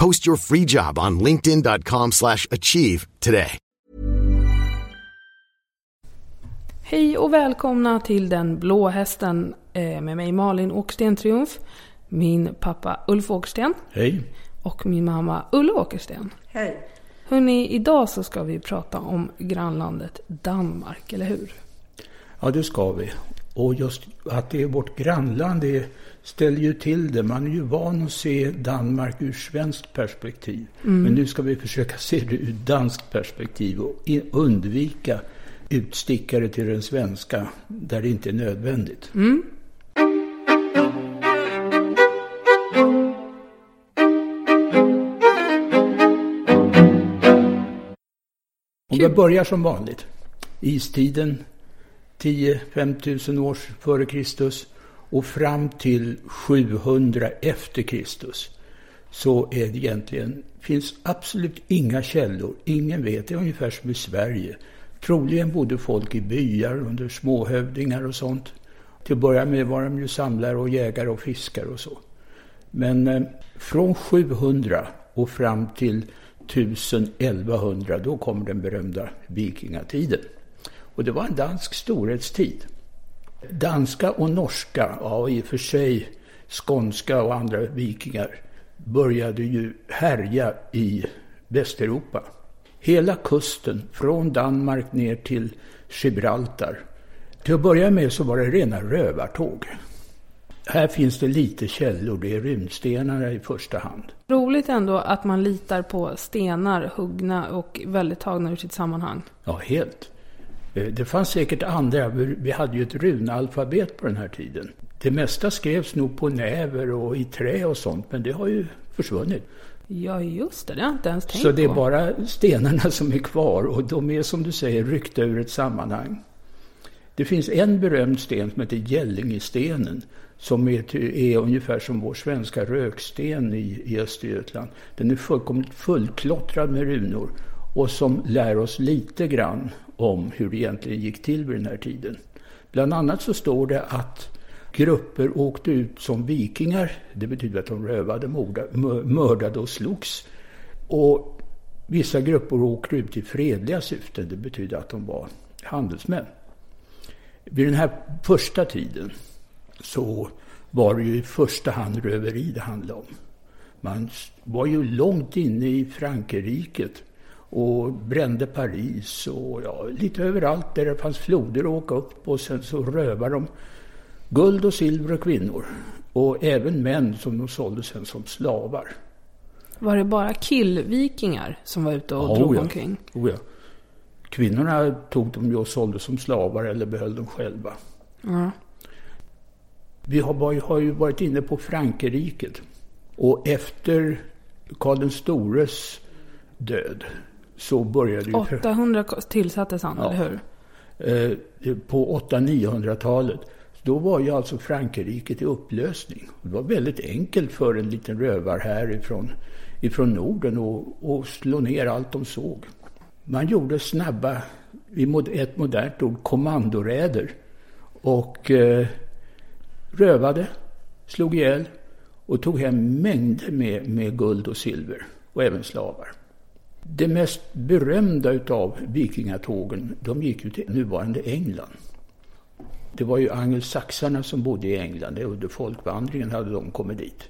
Post your free job on linkedin.com/achieve slash achieve today. Hej och välkomna till Den blå hästen eh, med mig Malin Åkersten Triumf, min pappa Ulf Åkersten Hej. och min mamma Ulla Åkersten. Hej. Hörrni, idag så ska vi prata om grannlandet Danmark, eller hur? Ja, det ska vi. Och just att det är vårt grannland det ställer ju till det. Man är ju van att se Danmark ur svenskt perspektiv. Men nu ska vi försöka se det ur danskt perspektiv och undvika utstickare till den svenska där det inte är nödvändigt. Om vi börjar som vanligt. Istiden 10-5 tusen år före Kristus och fram till 700 efter Kristus så är det egentligen, finns absolut inga källor. Ingen vet, det är ungefär som i Sverige. Troligen bodde folk i byar under småhövdingar och sånt. Till att börja med var de ju samlare och jägare och fiskare och så. Men eh, från 700 och fram till 1100, då kommer den berömda vikingatiden. Och det var en dansk storhetstid. Danska och norska, ja i och för sig skånska och andra vikingar, började ju härja i Västeuropa. Hela kusten, från Danmark ner till Gibraltar. Till att börja med så var det rena rövartåg. Här finns det lite källor, det är runstenarna i första hand. Roligt ändå att man litar på stenar huggna och väldigt tagna ur sitt sammanhang. Ja, helt. Eh, Det fanns säkert andra. Vi hade ju ett runalfabet på den här tiden. Det mesta skrevs nog på näver och i trä och sånt, men det har ju försvunnit. Ja, just det. Det har jag inte ens tänkt Så det är på. bara stenarna som är kvar och de är som du säger ryckta ur ett sammanhang. Det finns en berömd sten som heter Gällingestenen som är, är ungefär som vår svenska röksten i, i Östergötland. Den är fullkomligt fullklottrad med runor och som lär oss lite grann om hur det egentligen gick till vid den här tiden. Bland annat så står det att grupper åkte ut som vikingar. Det betyder att de rövade, mördade och slogs. Och vissa grupper åkte ut i fredliga syften. Det betyder att de var handelsmän. Vid den här första tiden så var det ju i första hand röveri det handlade om. Man var ju långt inne i Frankrike och brände Paris och ja, lite överallt där det fanns floder att åka upp och sen så rövade de guld och silver och kvinnor. Och även män som de sålde sen som slavar. Var det bara killvikingar som var ute och Ja, drog ja. omkring? Oh, ja. Kvinnorna tog de ju och sålde som slavar eller behöll dem själva. Ja. Vi har, har ju varit inne på Frankrike. Och efter Karl den stores död så började ju... 800 tillsattes han, Ja. eller hur? eh, på 800-900-talet. Då var ju alltså Frankrike i upplösning. Det var väldigt enkelt för en liten rövar här ifrån, Norden att slå ner allt de såg. Man gjorde snabba, i mod- ett modernt ord, kommandoräder. Och eh, rövade, slog ihjäl och tog hem mängder med, med guld och silver och även slavar. Det mest berömda utav vikingatågen, de gick ju till nuvarande England. Det var ju angelsaxarna som bodde i England, under folkvandringen hade de kommit dit.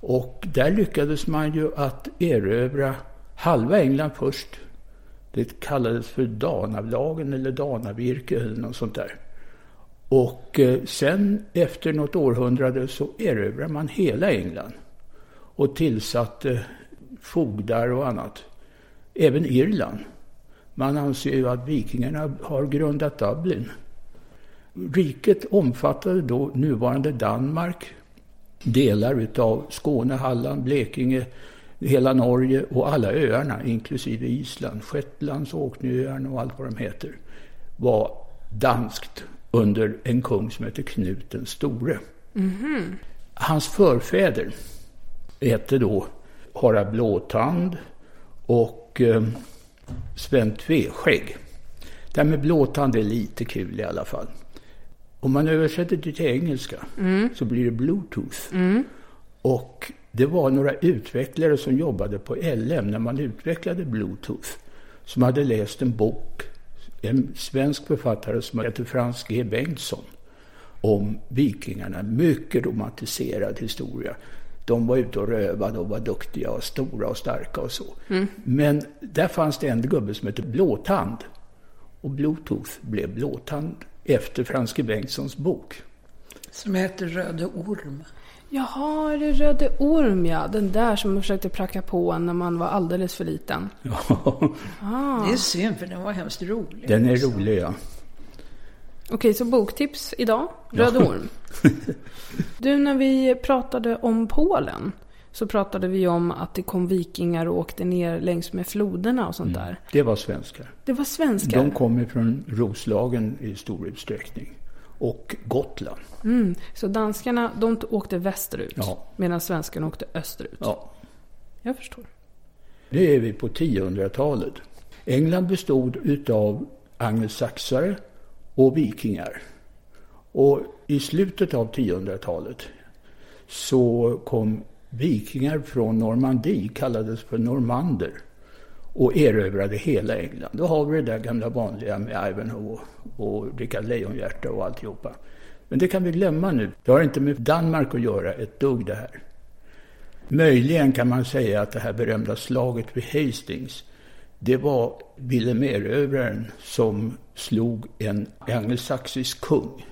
Och där lyckades man ju att erövra halva England först, Det kallades för Danavlagen eller Danavirke eller något sånt där. Och eh, sen efter något århundrade så erövrade man hela England och tillsatte fogdar och annat. Även Irland. Man anser ju att vikingarna har grundat Dublin. Riket omfattade då nuvarande Danmark, delar utav Skåne, Halland, Blekinge, hela Norge och alla öarna, inklusive Island, Shetlands, Orkneyöarna och allt vad de heter, var danskt under en kung som heter Knut den store. Mm-hmm. Hans förfäder hette då Harald Blåtand och eh, Sven Tveskägg. Det här med blåtand är lite kul i alla fall. Om man översätter det till engelska mm. så blir det bluetooth. Mm. Och det var några utvecklare som jobbade på LM när man utvecklade bluetooth. Som hade läst en bok, en svensk författare som heter Frans G. Bengtsson. Om vikingarna, mycket romantiserad historia. De var ute och rövade och var duktiga och stora och starka och så. Mm. Men där fanns det en gubbe som hette Blåtand. Och Bluetooth blev Blåtand efter Franske Bengtssons bok. Som heter Röde Orm. Jaha, det är Röde Orm ja. Den där som man försökte pracka på en när man var alldeles för liten. Ja. Ah. Det är synd för den var hemskt rolig. Den är rolig ja. Okej, så boktips idag. Röde ja. Orm. Du, när vi pratade om Polen så pratade vi om att det kom vikingar och åkte ner längs med floderna och sånt mm. där. Det var svenskar. Det var svenskar? De kom från Roslagen i stor utsträckning. Och Gotland. Mm. Så danskarna, de åkte västerut. Ja. Medan svenskarna åkte österut. Ja. Jag förstår. Nu är vi på 1000-talet. England bestod utav angelsaxare och vikingar. Och i slutet av 1000-talet så kom vikingar från Normandie, kallades för normander, och erövrade hela England. Då har vi det där gamla vanliga med Ivanhoe och Rickard Lejonhjärta och alltihopa. Men det kan vi glömma nu. Det har inte med Danmark att göra ett dugg det här. Möjligen kan man säga att det här berömda slaget vid Hastings, det var Wilhelm Erövraren som slog en angelsaxisk kung.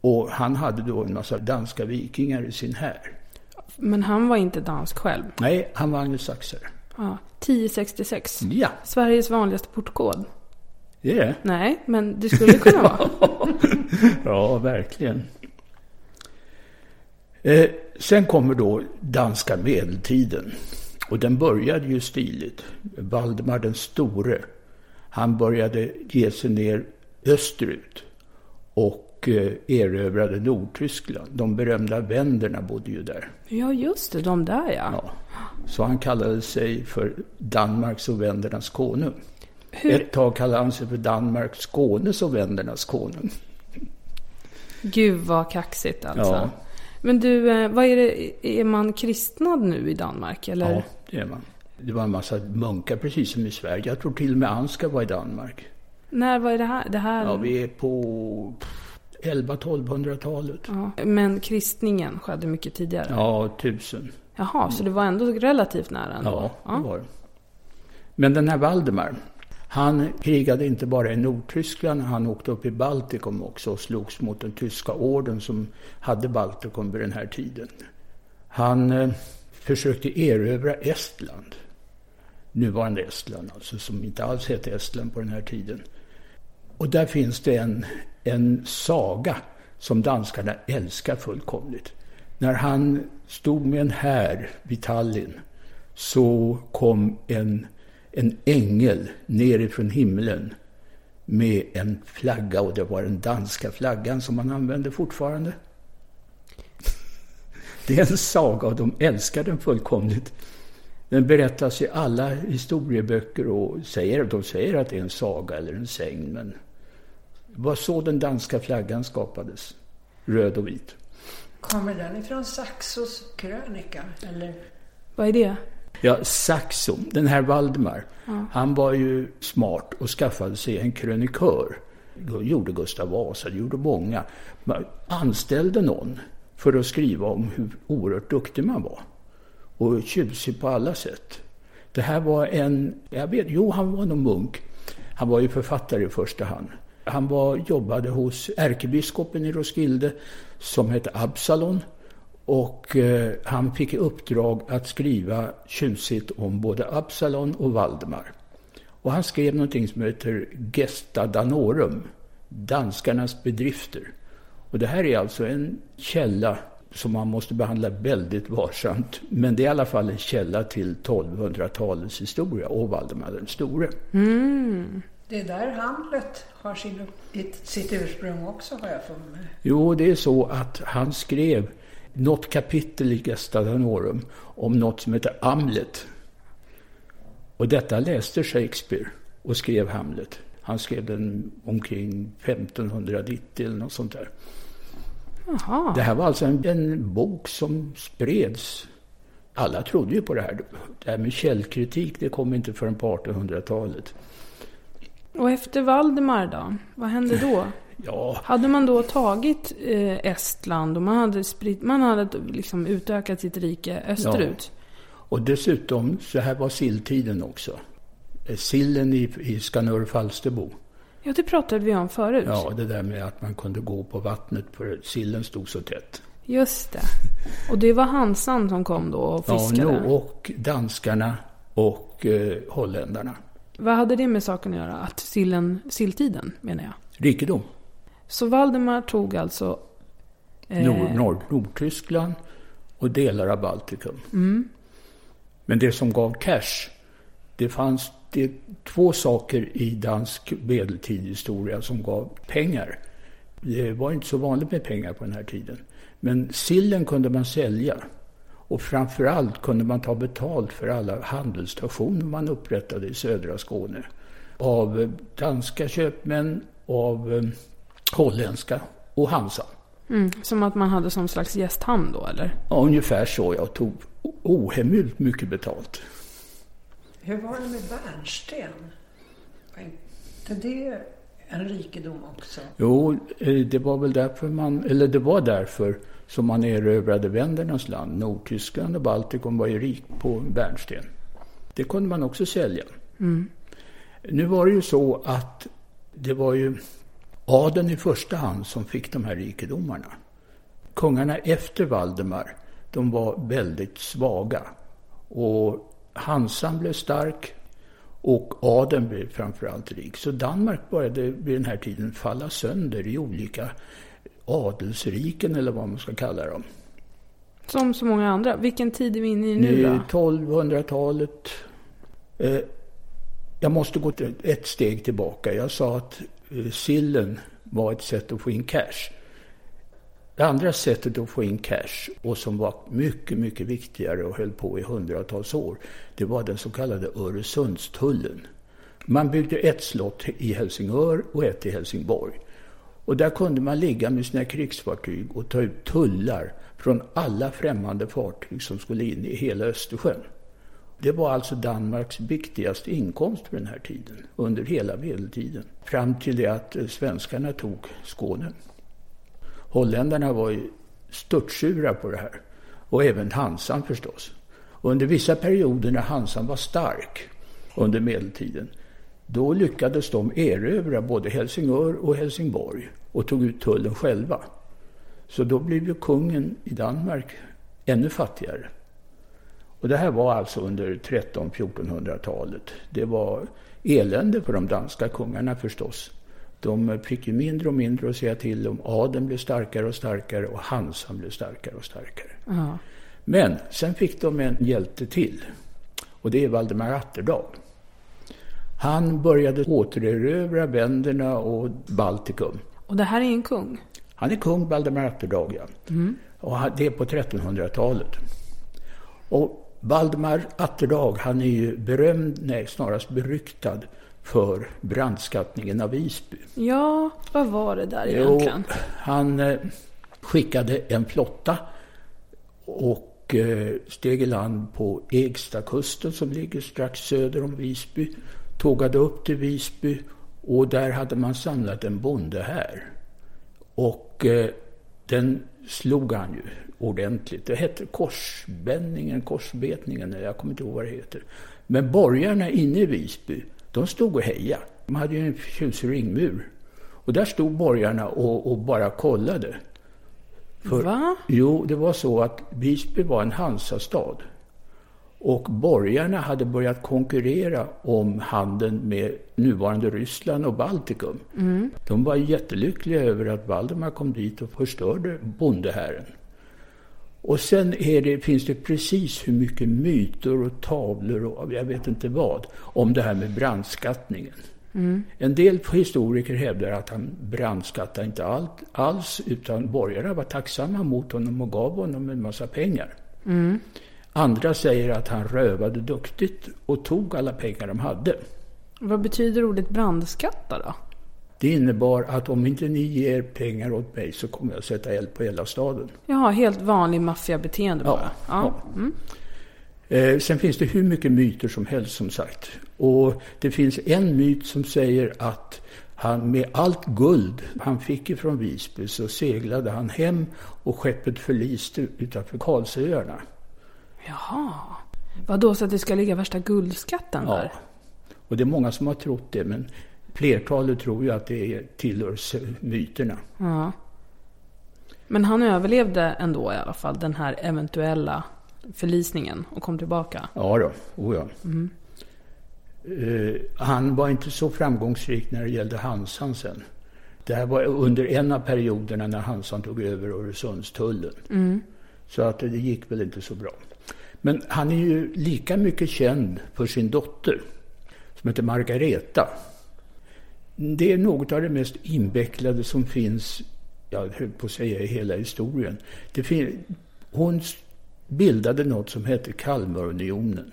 Och han hade då en massa danska vikingar i sin här. Men han var inte dansk själv? Nej, han var angelsaxare. Ja, 1066. Ja. Sveriges vanligaste portkod. Det är det? Nej, men det skulle kunna vara. ja, verkligen. Eh, sen kommer då danska medeltiden. Och den började ju stiligt. Valdemar den store, han började ge sig ner österut. Och eh, erövrade Nordtyskland. De berömda vänderna bodde ju där. Ja, just det, de där ja. ja. Så han kallade sig för Danmarks och vändernas konung. Hur? Ett tag kallade han sig för Danmarks, Skånes och vändernas konung. Gud vad kaxigt alltså. Ja. Men du, eh, vad är det, är man kristnad nu i Danmark eller? Ja, det är man. Det var en massa munkar precis som i Sverige. Jag tror till och med Anska var i Danmark. När var det här? Det här... Ja, vi är på 11-1200-talet. Ja, men kristningen skedde mycket tidigare? Ja, tusen. Jaha, så det var ändå relativt nära ändå? Ja, det ja. var det. Men den här Valdemar, han krigade inte bara i Nordtyskland, han åkte upp i Baltikum också och slogs mot den tyska orden som hade Baltikum vid den här tiden. Han eh, försökte erövra Estland, nuvarande Estland alltså, som inte alls hette Estland på den här tiden. Och där finns det en en saga som danskarna älskar fullkomligt. När han stod med en här vid Tallinn så kom en, en ängel nerifrån himlen med en flagga och det var den danska flaggan som man använde fortfarande. Det är en saga och de älskar den fullkomligt. Den berättas i alla historieböcker och säger, de säger att det är en saga eller en sägn, men det var så den danska flaggan skapades. Röd och vit. Kommer den ifrån Saxos krönika? Eller? Vad är det? Ja, Saxo, den här Valdemar, ja. han var ju smart och skaffade sig en krönikör. Det gjorde Gustav Vasa, det gjorde många. Man anställde någon för att skriva om hur oerhört duktig man var. Och tjusig på alla sätt. Det här var en, jag vet, jo han var någon munk. Han var ju författare i första hand. Han var, jobbade hos ärkebiskopen i Roskilde som hette Absalon. Och eh, han fick i uppdrag att skriva tjusigt om både Absalon och Valdemar. Och han skrev någonting som heter Gesta Danorum, danskarnas bedrifter. Och det här är alltså en källa som man måste behandla väldigt varsamt. Men det är i alla fall en källa till 1200-talets historia och Valdemar den store. Mm. Det är där Hamlet har sin, sitt ursprung också har jag för mig. Jo, det är så att han skrev något kapitel i Gesta Danorum om något som heter Amlet. Och detta läste Shakespeare och skrev Hamlet. Han skrev den omkring 1590 eller något sånt där. Jaha. Det här var alltså en, en, bok som spreds. Alla trodde ju på det här. Det här med källkritik, det kom inte förrän på 1800-talet. Och efter Valdemar då? Vad hände då? Ja. Hade man då tagit eh, Estland och man hade, spritt, man hade liksom utökat sitt rike österut? Ja. Och dessutom, så här var silltiden också. Eh, sillen i, i Skanör Falsterbo. Ja, det pratade vi om förut. Ja, det där med att man kunde gå på vattnet för sillen stod så tätt. Just det. Och det var Hansan som kom då och fiskade? Ja, och danskarna och eh, holländarna. Vad hade det med saken att göra? Att sillen, silltiden, menar jag? Rikedom. Så Valdemar tog alltså... Eh... Nord, Nord, Nordtyskland och delar av Baltikum. Mm. Men det som gav cash, det fanns det två saker i dansk medeltidshistoria som gav pengar. Det var inte så vanligt med pengar på den här tiden. Men sillen kunde man sälja. Och framförallt kunde man ta betalt för alla handelsstationer man upprättade i södra Skåne. Av danska köpmän, av eh, holländska och Hansa. Mm, som att man hade som slags gästhamn då, eller? Ja, ungefär så. Jag tog ohemult mycket betalt. Hur var det med bärnsten? Var inte det en rikedom också? Jo, eh, det var väl därför man, eller det var därför som man erövrade vändernas land. Nordtyskland och Baltikum var ju rik på bärnsten. Det kunde man också sälja. Mm. Nu var det ju så att det var ju adeln i första hand som fick de här rikedomarna. Kungarna efter Valdemar, de var väldigt svaga. Och Hansan blev stark och adeln blev framförallt rik. Så Danmark började vid den här tiden falla sönder i olika adelsriken eller vad man ska kalla dem. Som så många andra. Vilken tid är vi inne i nu då? 1200-talet. Eh, jag måste gå ett steg tillbaka. Jag sa att eh, sillen var ett sätt att få in cash. Det andra sättet att få in cash och som var mycket, mycket viktigare och höll på i hundratals år, det var den så kallade Öresundstullen. Man byggde ett slott i Helsingör och ett i Helsingborg. Och där kunde man ligga med sina krigsfartyg och ta ut tullar från alla främmande fartyg som skulle in i hela Östersjön. Det var alltså Danmarks viktigaste inkomst på den här tiden, under hela medeltiden. Fram till det att eh, svenskarna tog Skåne. Holländarna var ju störtsura på det här. Och även Hansan förstås. Och under vissa perioder när Hansan var stark under medeltiden, då lyckades de erövra både Helsingör och Helsingborg och tog ut tullen själva. Så då blev ju kungen i Danmark ännu fattigare. Och det här var alltså under 1300-1400-talet. Det var elände för de danska kungarna förstås. De fick ju mindre och mindre att säga till om. Adeln blev starkare och starkare och Hansan blev starkare och starkare. Ja. Men sen fick de en hjälte till. Och det är Valdemar Atterdag. Han började återerövra bänderna och Baltikum. Och det här är en kung? Han är kung, Valdemar Atterdag, ja. Mm. Och det är på 1300-talet. Och Valdemar Atterdag, han är ju berömd, nej snarast beryktad för brandskattningen av Visby. Ja, vad var det där egentligen? Jo, han eh, skickade en flotta och eh, steg i land på Egstakusten som ligger strax söder om Visby. Tågade upp till Visby och där hade man samlat en bonde här. Och eh, den slog han ju ordentligt. Det hette korsbändningen, korsbetningen, jag kommer inte ihåg vad det heter. Men borgarna inne i Visby, de stod och hejade. De hade ju en tjusig ringmur. Och där stod borgarna och, och bara kollade. För, Va? Jo, det var så att Visby var en Hansastad. Och borgarna hade börjat konkurrera om handeln med nuvarande Ryssland och Baltikum. De var jättelyckliga över att Valdemar kom dit och förstörde bondehären. Och sen det, finns det precis hur mycket myter och tavlor och jag vet inte vad om det här med brandskattningen. En del historiker hävdar att han brandskattade inte allt, alls utan borgarna var tacksamma mot honom och gav honom en massa pengar. Andra säger att han rövade duktigt och tog alla pengar de hade. Vad betyder ordet brandskatta då? Det innebar att om inte ni ger pengar åt mig så kommer jag sätta eld på hela staden. Jaha, helt vanlig maffiabeteende Ja, bara? ja. Mm. Eh, sen finns det hur mycket myter som helst som sagt. Och det finns en myt som säger att han med allt guld han fick ifrån Visby så seglade han hem och skeppet förliste utanför Karlsöarna. Jaha. Vadå, så att det ska ligga värsta guldskatten Ja. där? Och det är många som har trott det men flertalet tror ju att det tillhör myterna. Ja. Men han överlevde ändå i alla fall den här eventuella förlisningen och kom tillbaka. Ja då, oh ja. Eh, han var inte så framgångsrik när det gällde Hansan sen. Det här var under en av perioderna när Hansan tog över Öresundstullen. Så att det gick väl inte så bra. Men han är ju lika mycket känd för sin dotter som heter Margareta. Det är något av det mest invecklade som finns, jag höll på att säga i hela historien. Det fin- hon bildade något som hette Kalmarunionen.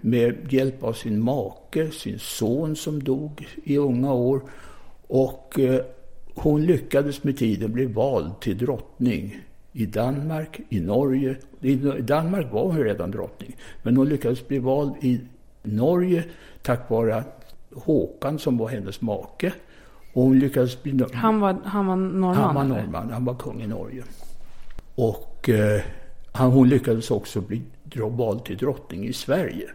Med hjälp av sin make, sin son som dog i unga år. Och eh, hon lyckades med tiden bli vald till drottning i Danmark, i Norge. I Danmark var hon redan drottning. Men hon lyckades bli vald i Norge tack vare att Håkan som var hennes make. Och hon lyckades bli Han var, han var norrman? han var norrman, han var kung i Norge. Och eh, han, hon lyckades också bli vald till drottning i Sverige.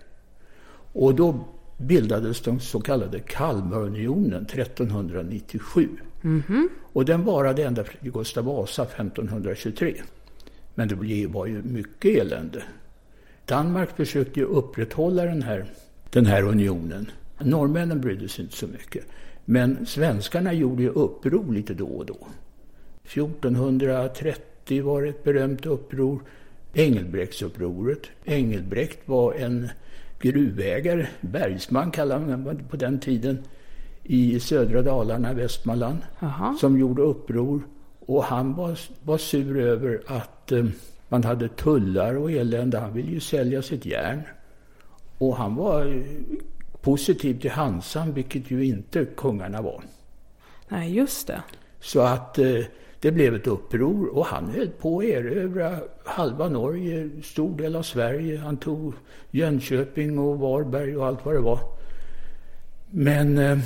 Och då bildades den så kallade Kalmarunionen 1397. Och den varade ända till Gustav Vasa 1523. Men det blev- var ju mycket elände. Danmark försökte ju upprätthålla den här, den här unionen. Norrmännen brydde sig inte så mycket. Men svenskarna gjorde ju uppror lite då och då. 1430 var det ett berömt uppror. Engelbrektsupproret. Engelbrekt var en gruvägare, bergsman kallade man på den tiden, i södra Dalarna, Västmanland, Jaha. som gjorde uppror. Och han var, var sur över att eh, man hade tullar och elände. Han ville ju sälja sitt järn. Och han var eh, positiv till Hansan, vilket ju inte kungarna var. Nej, just det. Så att eh, det blev ett uppror och han höll på att erövra halva Norge, stor del av Sverige. Han tog Jönköping och Varberg och allt vad det var. Men eh,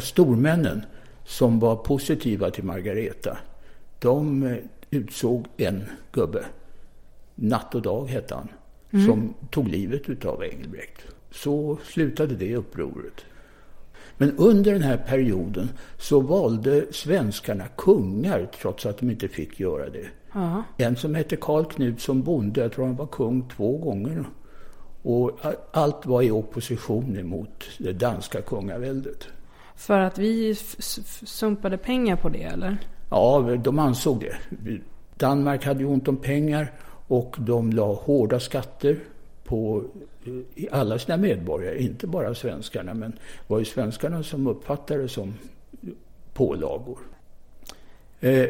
stormännen som var positiva till Margareta, de eh, utsåg en gubbe. Natt och dag hette han. Som tog livet utav Engelbrekt. Så slutade det upproret. Men under den här perioden så valde svenskarna kungar trots att de inte fick göra det. Ja. En som hette Karl Knut som bonde, jag tror han var kung två gånger. Och allt var i opposition emot det danska kungaväldet. För att vi sumpade pengar på det, eller? Ja, de ansåg det. Danmark hade ju ont om pengar och de la hårda skatter på alla sina medborgare, inte bara svenskarna, men det var ju svenskarna som uppfattade det som pålagor. Eh,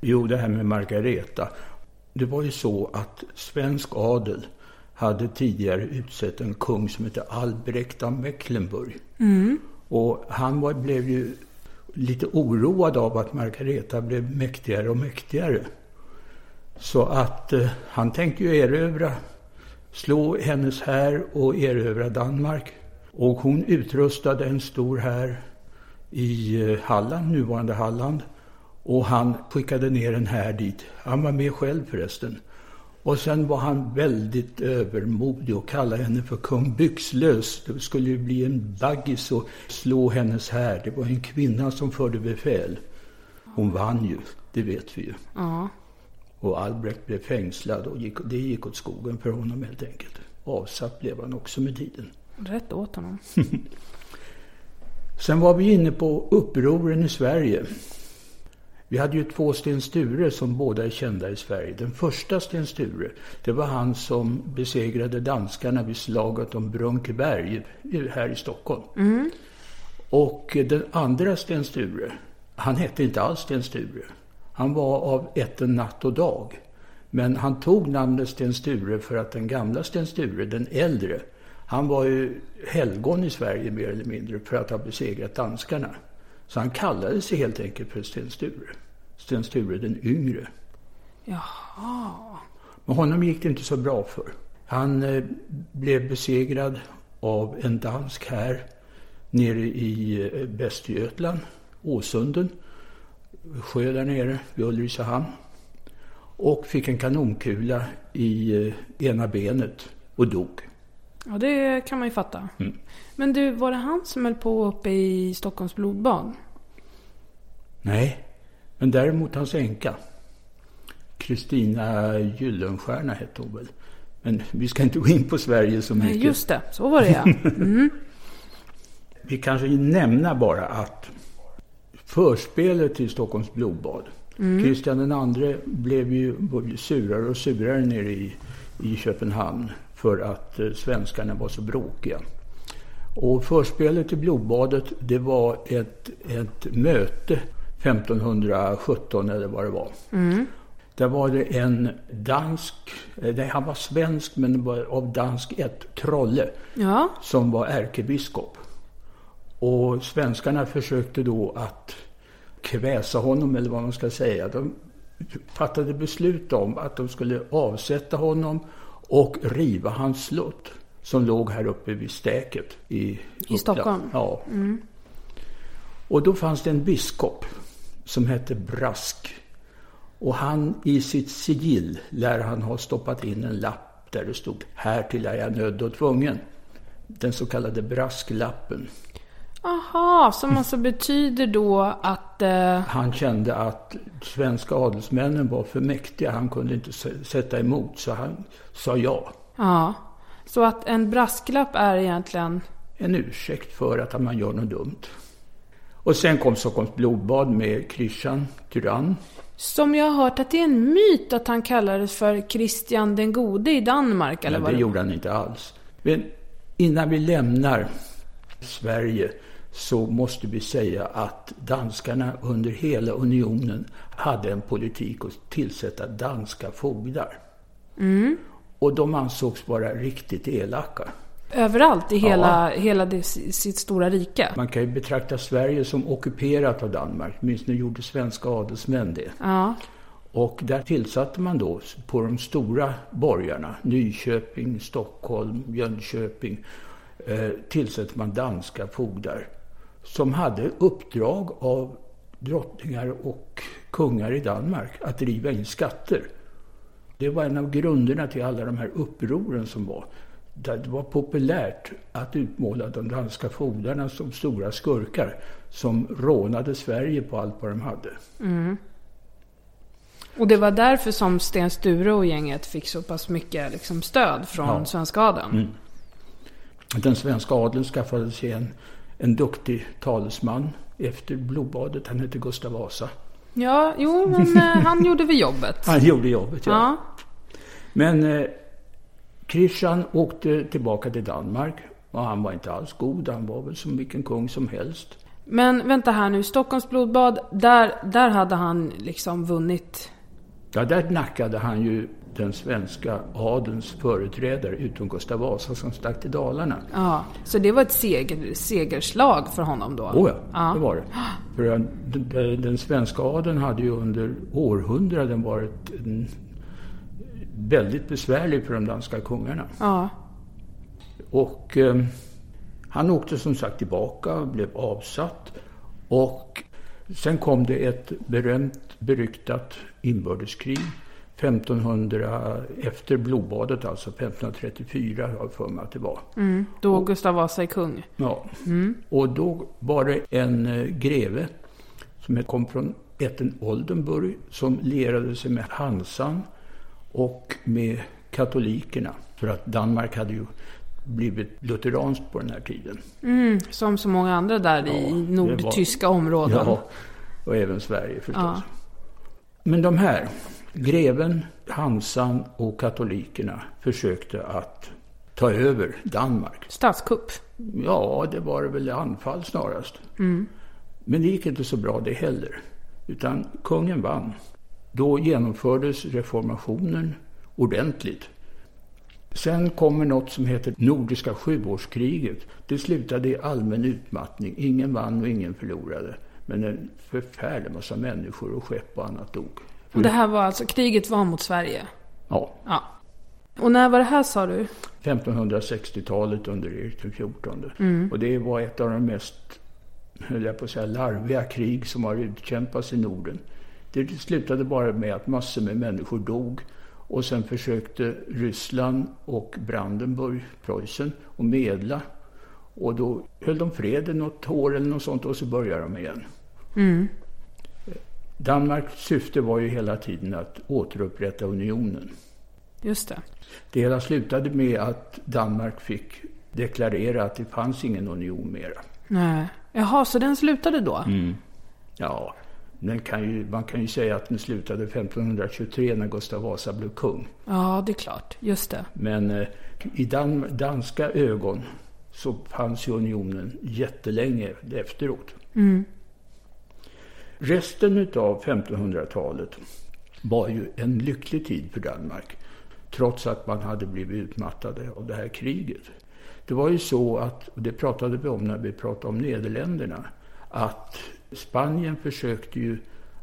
jo, det här med Margareta. Det var ju så att svensk adel hade tidigare utsett en kung som hette Albrecht av Mecklenburg. Och han var, blev ju lite oroad av att Margareta blev mäktigare och mäktigare. Så att eh, han tänkte ju erövra, slå hennes här och erövra Danmark. Och hon utrustade en stor här i eh, Halland, nuvarande Halland. Och han skickade ner en här dit. Han var med själv förresten. Och sen var han väldigt övermodig och kallade henne för kung Byxlös. Det skulle ju bli en baggis och slå hennes här. Det var en kvinna som förde befäl. Hon vann ju, det vet vi ju. Ja. Och Albrecht blev fängslad och gick, det gick åt skogen för honom helt enkelt. Avsatt blev han också med tiden. Rätt åt honom. Sen var vi inne på upproren i Sverige. Vi hade ju två Sten Sture som båda är kända i Sverige. Den första Sten Sture, det var han som besegrade danskarna vid slaget om Brunkeberg här i Stockholm. Mm. Och den andra Sten Sture, han hette inte alls Sten Sture. Han var av ätten natt och dag. Men han tog namnet Sten Sture för att den gamla Sten Sture, den äldre, han var ju helgon i Sverige mer eller mindre för att ha besegrat danskarna. Så han kallade sig helt enkelt för Sten Sture. Sten Sture den yngre. Jaha. Men honom gick det inte så bra för. Han eh, blev besegrad av en dansk här nere i eh, Västergötland, Åsunden, sjö där nere vid Ulricehamn. Och fick en kanonkula i eh, ena benet och dog. Ja, det kan man ju fatta. Mm. Men du, var det han som höll på uppe i Stockholms blodbad? Nej, men däremot hans änka. Kristina Gyllenstierna hette hon väl. Men vi ska inte gå in på Sverige så mycket. Nej, just det. Så var det ja. Mm. Vi kanske nämna bara att förspelet till Stockholms blodbad. Kristian II blev ju surare och surare nere i, i Köpenhamn för att eh, svenskarna var så bråkiga. Och förspelet till blodbadet det var ett, ett möte 1517 eller vad det var. Där var det en dansk, eh, nej han var svensk men var av dansk ett, Trolle, Ja. som var ärkebiskop. Och svenskarna försökte då att kväsa honom eller vad man ska säga. De fattade beslut om att de skulle avsätta honom och riva hans slott som låg här uppe vid Stäket i, Uppland. Stockholm? Ja. Och då fanns det en biskop som hette Brask. Och han i sitt sigill lär han ha stoppat in en lapp där det stod Här till är jag nödd och tvungen. Den så kallade brasklappen. Aha, som alltså betyder då att... Eh, Han kände att svenska adelsmännen var för mäktiga. Han kunde inte sätta emot så han sa ja. ja. Så att en brasklapp är egentligen... En ursäkt för att man gör något dumt. Och sen kom Stockholms blodbad med Christian Tyrann. Som jag har hört att det är en myt att han kallades för Kristian den gode i Danmark, eller vad det det gjorde han inte alls. Men innan vi lämnar Sverige så måste vi säga att danskarna under hela unionen hade en politik att tillsätta danska fogdar. Och de ansågs vara riktigt elaka. Överallt i hela, hela det, sitt stora rike. Man kan ju betrakta Sverige som ockuperat av Danmark. Åtminstone gjorde svenska adelsmän det. Ja. Och där tillsatte man då på de stora borgarna, Nyköping, Stockholm, Jönköping, eh, tillsatte man danska fogdar som hade uppdrag av drottningar och kungar i Danmark att driva in skatter. Det var en av grunderna till alla de här upproren som var. Det var populärt att utmåla de danska fogdarna som stora skurkar som rånade Sverige på allt vad de hade. Och det var därför som Sten Sture och gänget fick så pass mycket liksom, stöd från Ja. svenska adeln. Den svenska adeln skaffade sig en, en duktig talesman efter blodbadet. Han hette Gustav Vasa. Ja, jo, men eh, han gjorde väl jobbet. Han gjorde jobbet, ja. Ja. Men eh, Christian åkte tillbaka till Danmark och han var inte alls god. Han var väl som vilken kung som helst. Men vänta här nu, Stockholms blodbad, där, där hade han liksom vunnit. Ja, där nackade han ju den svenska adelns företrädare utom Gustav Vasa som stack till Dalarna. Ja, så det var ett seger, segerslag för honom då? Oh ja, Ja. det var det. För den, den, svenska adeln hade ju under århundraden varit väldigt besvärlig för de danska kungarna. Ja. Och eh, han åkte som sagt tillbaka blev avsatt. Och sen kom det ett berömt, beryktat inbördeskrig 1500, efter blodbadet alltså, 1534 har jag för mig att det var. Mm, då Gustav Vasa är kung. Ja. Och då var det en eh, greve som kom från ätten Oldenburg som lierade sig med Hansan och med katolikerna. För att Danmark hade ju blivit lutheranskt på den här tiden. Mm, som så många andra där i Ja, det nordtyska var- områden. Ja, och även Sverige förstås. Ja. Men de här, greven, Hansan och katolikerna försökte att ta över Danmark. Statskupp. Ja, det var väl anfall snarast. Men det gick inte så bra det heller. Utan kungen vann. Då genomfördes reformationen ordentligt. Sen kommer något som heter Nordiska sjuårskriget. Det slutade i allmän utmattning. Ingen vann och ingen förlorade. Men en förfärlig massa människor och skepp och annat dog. Och det här var alltså, kriget var mot Sverige. Ja, Ja. Och när var det här sa du? 1560-talet under Erik XIV. Och det var ett av de mest, höll jag på att säga, larviga krig som har utkämpats i Norden. Det slutade bara med att massor med människor dog. Och sen försökte Ryssland och Brandenburg, Preussen, att medla. Och då höll de freden något år eller något sånt och så började de igen. Danmarks syfte var ju hela tiden att återupprätta unionen. Just det. Det hela slutade med att Danmark fick deklarera att det fanns ingen union mera. Nej. Jaha, så den slutade då? Ja, den kan ju, man kan ju säga att den slutade 1523 när Gustav Vasa blev kung. Ja, det är klart. Just det. Men eh, i dan, danska ögon så fanns ju unionen jättelänge efteråt. Resten av 1500-talet var ju en lycklig tid för Danmark. Trots att man hade blivit utmattade av det här kriget. Det var ju så att, och det pratade vi om när vi pratade om Nederländerna, att Spanien försökte ju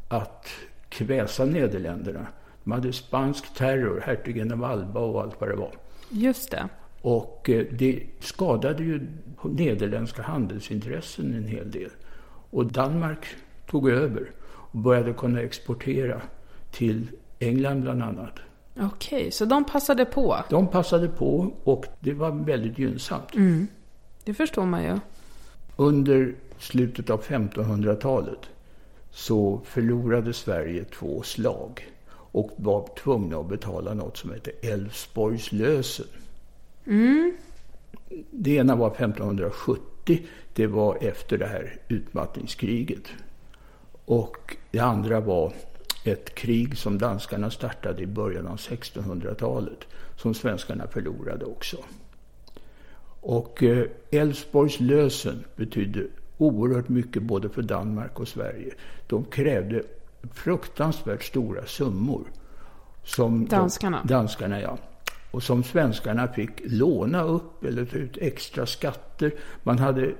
att kväsa Nederländerna. De hade spansk terror, hertigen av Alba och allt vad det var. Just det. Och eh, det skadade ju nederländska handelsintressen en hel del. Och Danmark tog över och började kunna exportera till England bland annat. Okej, så de passade på. De passade på och det var väldigt gynnsamt. Det förstår man ju. Under slutet av 1500-talet så förlorade Sverige två slag och var tvungna att betala något som heter Älvsborgslösen. Det ena var 1570, det var efter det här utmattningskriget. Och det andra var ett krig som danskarna startade i början av 1600-talet, som svenskarna förlorade också. Och eh, Älvsborgslösen betydde oerhört mycket både för Danmark och Sverige. De krävde fruktansvärt stora summor. Som Danskarna? De, danskarna, ja. Och som svenskarna fick låna upp eller ta ut extra skatter. Man hade,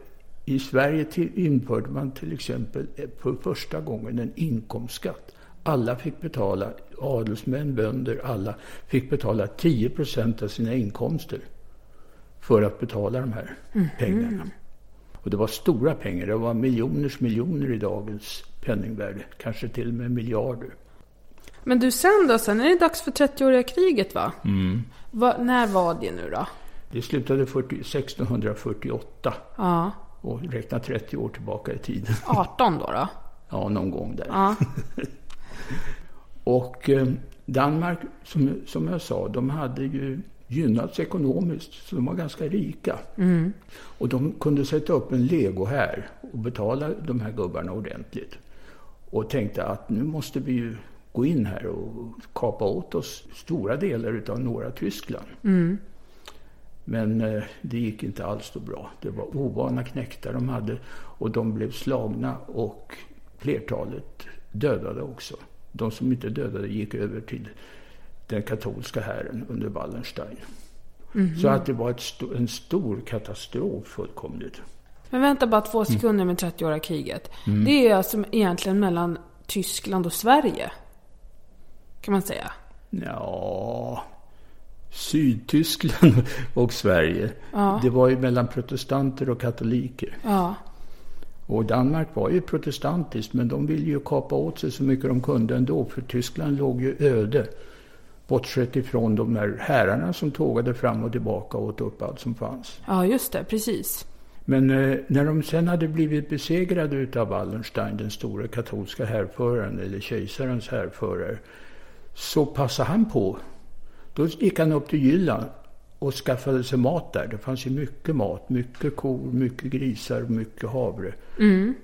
I Sverige till, införde man till exempel eh, för första gången en inkomstskatt. Alla fick betala, adelsmän, bönder, alla fick betala 10 procent av sina inkomster för att betala de här pengarna. Och det var stora pengar. Det var miljoners miljoner i dagens penningvärde. Kanske till och med miljarder. Men du, sen då? Sen är det dags för 30-åriga kriget va? Va, när var det nu då? Det slutade 40, 1648 Ja, och räkna 30 år tillbaka i tiden. 18 då då? Ja, någon gång där. Ja. Och eh, Danmark, som, som jag sa, de hade ju gynnats ekonomiskt, så de var ganska rika. Och de kunde sätta upp en legohär och betala de här gubbarna ordentligt. Och tänkte att nu måste vi ju gå in här och kapa åt oss stora delar utav norra Tyskland. Men eh, det gick inte alls så bra. Det var ovana knektar de hade och de blev slagna och flertalet dödade också. De som inte dödade gick över till den katolska hären under Wallenstein. Så att det var sto- en stor katastrof fullkomligt. Men vänta bara två sekunder med 30-åriga kriget. Det är alltså egentligen mellan Tyskland och Sverige. Kan man säga. Ja, Sydtyskland och Sverige. Det var ju mellan protestanter och katoliker. Ja. Och Danmark var ju protestantiskt men de ville ju kapa åt sig så mycket de kunde ändå för Tyskland låg ju öde. Bortsett ifrån de där herrarna som tågade fram och tillbaka och åt upp allt som fanns. Ja, just det. Precis. Men eh, när de sen hade blivit besegrade utav Wallenstein, den stora katolska härföraren, eller kejsarens härförare, så passade han på. Då gick han upp till Jylland och skaffade sig mat där. Det fanns ju mycket mat, mycket kor, mycket grisar, mycket havre.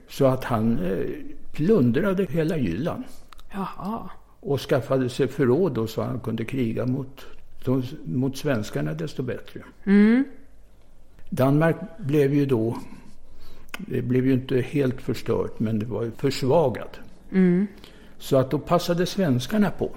Så att han eh, plundrade hela Jylland Jaha. och skaffade sig förråd då så han kunde kriga mot, de, mot svenskarna desto bättre. Danmark blev ju då, det blev ju inte helt förstört, men det var ju försvagat. Så att då passade svenskarna på.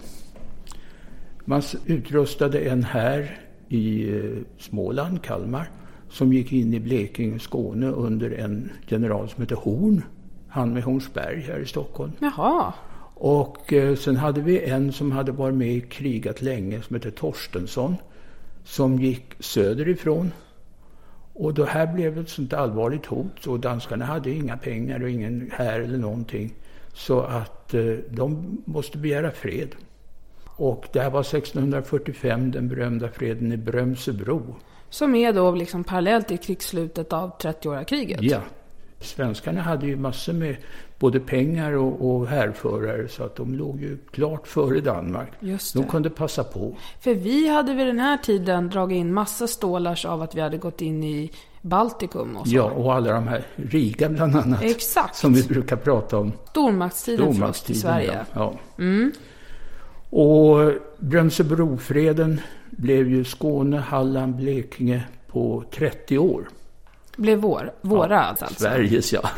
Man utrustade en här i eh, Småland, Kalmar, som gick in i Blekinge, Skåne under en general som hette Horn. Han med Hornsberg här i Stockholm. Jaha. Och eh, sen hade vi en som hade varit med i krigat länge som hette Torstensson. Som gick söderifrån. Och då här blev ett sånt allvarligt hot och danskarna hade inga pengar och ingen här eller någonting. Så att eh, de måste begära fred. Och det här var 1645, den berömda freden i Brömsebro. Som är då liksom parallellt till krigsslutet av 30-åriga kriget. Ja. Svenskarna hade ju massor med både pengar och, och härförare så att de låg ju klart före Danmark. Just De det. kunde passa på. För vi hade vid den här tiden dragit in massa stålars av att vi hade gått in i Baltikum och så. Ja, och alla de här Riga bland annat. Exakt. Som vi brukar prata om. Stormaktstiden för oss i Sverige. Ja. ja. Och Brömsebrofreden blev ju Skåne, Halland, Blekinge på 30 år. Blev vår, våra Ja, alltså. Sveriges, ja.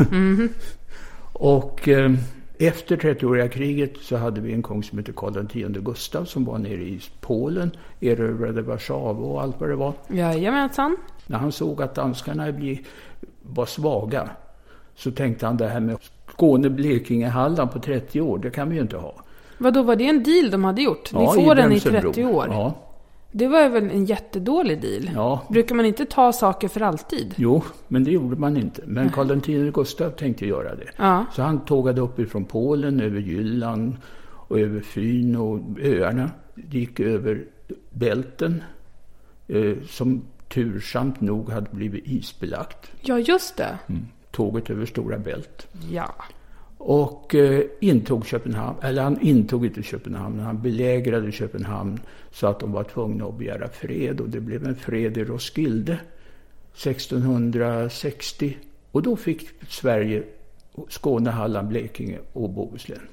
och eh, efter 30-åriga kriget så hade vi en kung som hette Karl X Gustav som var nere i Polen, erövrade Warszawa och allt vad det var. Jajamensan. När han såg att danskarna bli, var svaga så tänkte han det här med Skåne, Blekinge, Halland på 30 år, det kan vi ju inte ha. Vad då var det en deal de hade gjort? Ja, Ni får den i Brömsebro. 30 år. Ja, Det var väl en jättedålig deal? ja. Brukar man inte ta saker för alltid? Jo, men det gjorde man inte. Men Karl X Gustav tänkte göra det. Ja. Så han tågade upp ifrån Polen, över Jylland och över Fyn och öarna. Gick över Bälten, eh, som tursamt nog hade blivit isbelagt. Ja, just det. Tåget över Stora Bält. Ja. Och eh, intog Köpenhamn, eller han intog inte Köpenhamn, han belägrade Köpenhamn så att de var tvungna att begära fred och det blev en fred i Roskilde 1660. Och då fick Sverige Skåne, Halland, Blekinge och Bohuslän.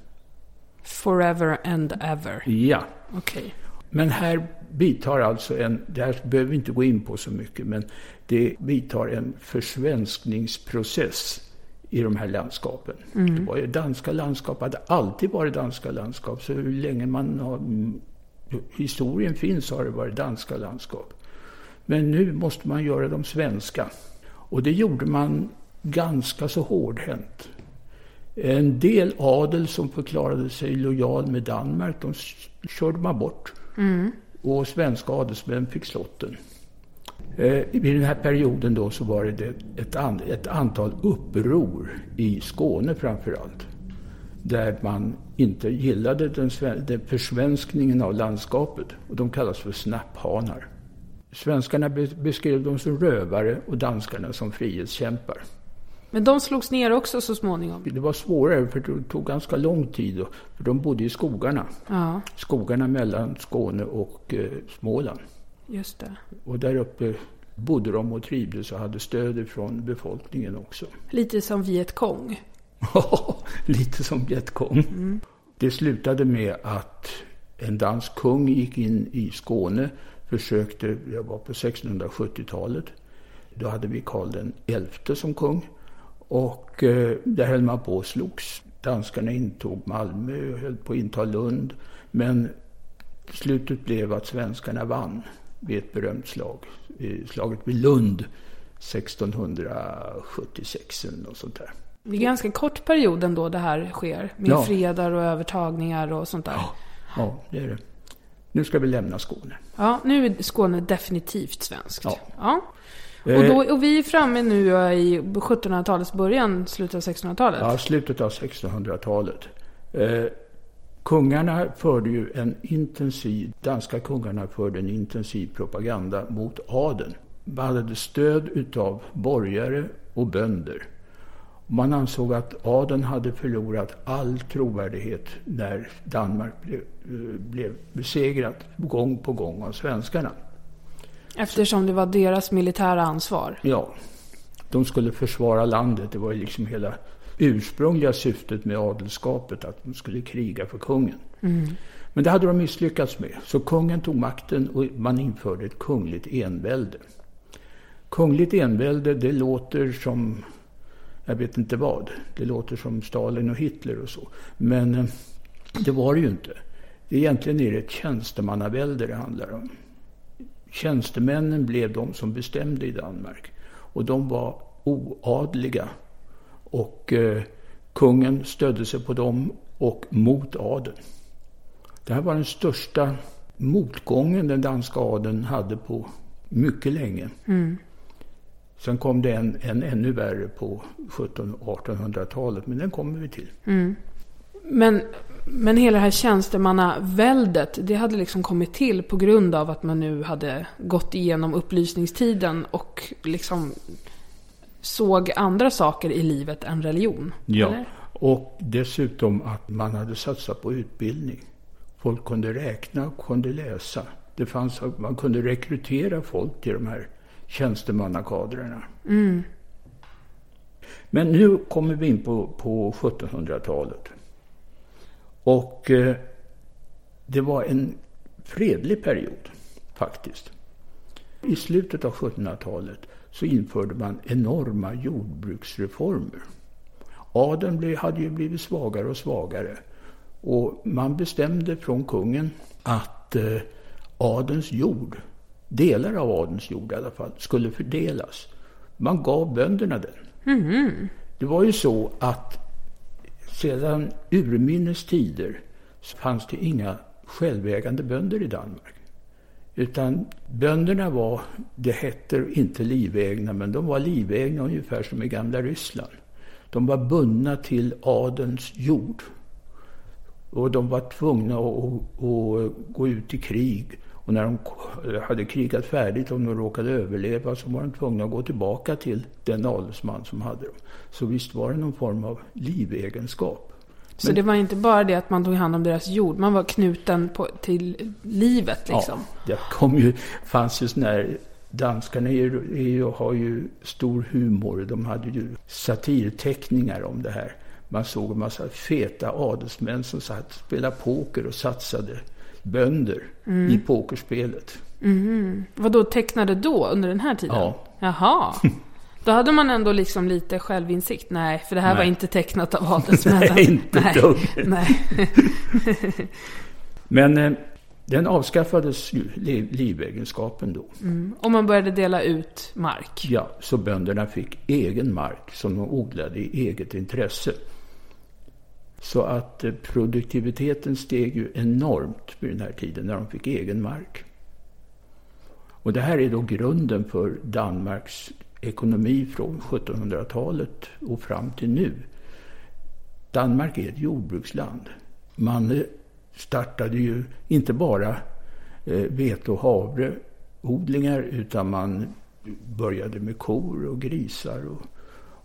Forever and ever. Ja, Okej. men här vidtar alltså en, det här behöver vi inte gå in på så mycket, men det vidtar en försvenskningsprocess i de här landskapen. Det var ju danska landskap, hade alltid varit danska landskap. Så hur länge man har, mm, historien finns har det varit danska landskap. Men nu måste man göra dem svenska. Och det gjorde man ganska så hårdhänt. En del adel som förklarade sig lojal med Danmark, de körde man bort. Och svenska adelsmän fick slotten. Eh, vid den här perioden då så var det ett, an, ett antal uppror i Skåne framför allt. Där man inte gillade den, den försvenskningen av landskapet. Och de kallas för snapphanar. Svenskarna be- beskrev dem som rövare och danskarna som frihetskämpar. Men de slogs ner också så småningom. Det var svårare för det tog ganska lång tid. Då, för de bodde i skogarna. Ja, Skogarna mellan Skåne och eh, Småland. Just det. Och där uppe bodde de och trivdes och hade stöd från befolkningen också. Lite som Vietcong. Lite som Vietcong. Det slutade med att en dansk kung gick in i Skåne, försökte, jag var på 1670-talet, då hade vi Karl den XI som kung. Och eh, där höll man på och slogs. Danskarna intog Malmö och höll på att inta Lund. Men slutet blev att svenskarna vann vid ett berömt slag. Slaget vid Lund 1676 eller något sånt där. Det är ganska kort period ändå det här sker. Med Ja. fredar och övertagningar och sånt där. Ja. Ja, det är det. Nu ska vi lämna Skåne. nu är Skåne definitivt svenskt. Ja. Ja. Och, Eh, då, och vi är framme nu i 1700-talets början, slutet av 1600-talet. Ja, slutet av 1600-talet. Kungarna förde ju en intensiv, danska kungarna förde en intensiv propaganda mot adeln. Man hade stöd utav borgare och bönder. Man ansåg att adeln hade förlorat all trovärdighet när Danmark blev, blev besegrat gång på gång av svenskarna. Eftersom det var deras militära ansvar. Ja, de skulle försvara landet. Det var liksom hela ursprungliga syftet med adelskapet, att de skulle kriga för kungen. Mm. Men det hade de misslyckats med. Så kungen tog makten och man införde ett kungligt envälde. Kungligt envälde, det låter som, jag vet inte vad, det låter som Stalin och Hitler och så. Men eh, det var det ju inte. Egentligen är det ett tjänstemannavälde det handlar om. Tjänstemännen blev de som bestämde i Danmark. Och de var oadliga. Och eh, kungen stödde sig på dem och mot adeln. Det här var den största motgången den danska adeln hade på mycket länge. Mm. Sen kom det en, en ännu värre på 1700-1800-talet, men den kommer vi till. Mm. Men, men hela det här tjänstemannaväldet, det hade liksom kommit till på grund av att man nu hade gått igenom upplysningstiden och liksom såg andra saker i livet än religion. Ja, eller? och dessutom att man hade satsat på utbildning. Folk kunde räkna och kunde läsa. Det fanns, man kunde rekrytera folk till de här tjänstemannakadrarna. Mm. Men nu kommer vi in på, på 1700-talet. Och eh, det var en fredlig period faktiskt. I slutet av 1700-talet så införde man enorma jordbruksreformer. Adeln hade ju blivit svagare och svagare. Och man bestämde från kungen att eh, adelns jord, delar av adelns jord i alla fall, skulle fördelas. Man gav bönderna den. Mm. Det var ju så att sedan urminnes tider fanns det inga självägande bönder i Danmark. Utan bönderna var, det hette inte livägna, men de var livägna ungefär som i gamla Ryssland. De var bundna till adelns jord. Och de var tvungna att, att, att gå ut i krig. Och när de hade krigat färdigt, om de råkade överleva, så var de tvungna att gå tillbaka till den adelsman som hade dem. Så visst var det någon form av livegenskap. Så Men, det var inte bara det att man tog hand om deras jord, man var knuten på, till livet liksom? Ja, det kom ju, fanns ju sådana här Danskarna är, är, har ju stor humor. De hade ju satirteckningar om det här. Man såg en massa feta adelsmän som satt spelade poker och satsade bönder mm. i pokerspelet. Mm. Vad då tecknade då, under den här tiden? Ja. Jaha. Då hade man ändå liksom lite självinsikt. Nej, för det här Nej. var inte tecknat av adelsmännen. Nej, inte Nej. dugg. Nej. Men eh, den avskaffades ju, liv, livegenskapen då. Mm. Och man började dela ut mark. Ja, så bönderna fick egen mark som de odlade i eget intresse. Så att eh, produktiviteten steg ju enormt vid den här tiden när de fick egen mark. Och det här är då grunden för Danmarks ekonomi från 1700-talet och fram till nu. Danmark är ett jordbruksland. Man startade ju inte bara eh, vete och havreodlingar utan man började med kor och grisar och,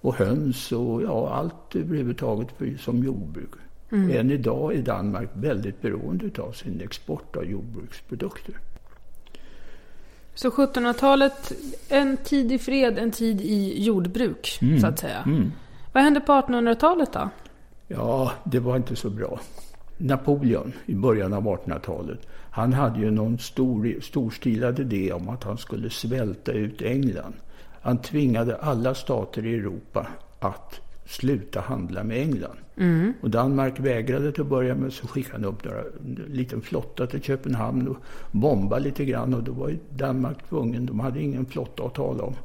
och höns och ja, allt överhuvudtaget för, som jordbruk. Mm. Än idag är Danmark väldigt beroende av sin export av jordbruksprodukter. Så 1700-talet, en tid i fred, en tid i jordbruk, mm. så att säga. Mm. Vad hände på 1800-talet då? Ja, det var inte så bra. Napoleon i början av 1800-talet, han hade ju någon stor, storstilad idé om att han skulle svälta ut England. Han tvingade alla stater i Europa att sluta handla med England. Mm. Och Danmark vägrade till att börja med, så skickade han upp några, en liten flotta till Köpenhamn och bombade lite grann. Och då var Danmark tvungen, de hade ingen flotta att tala om.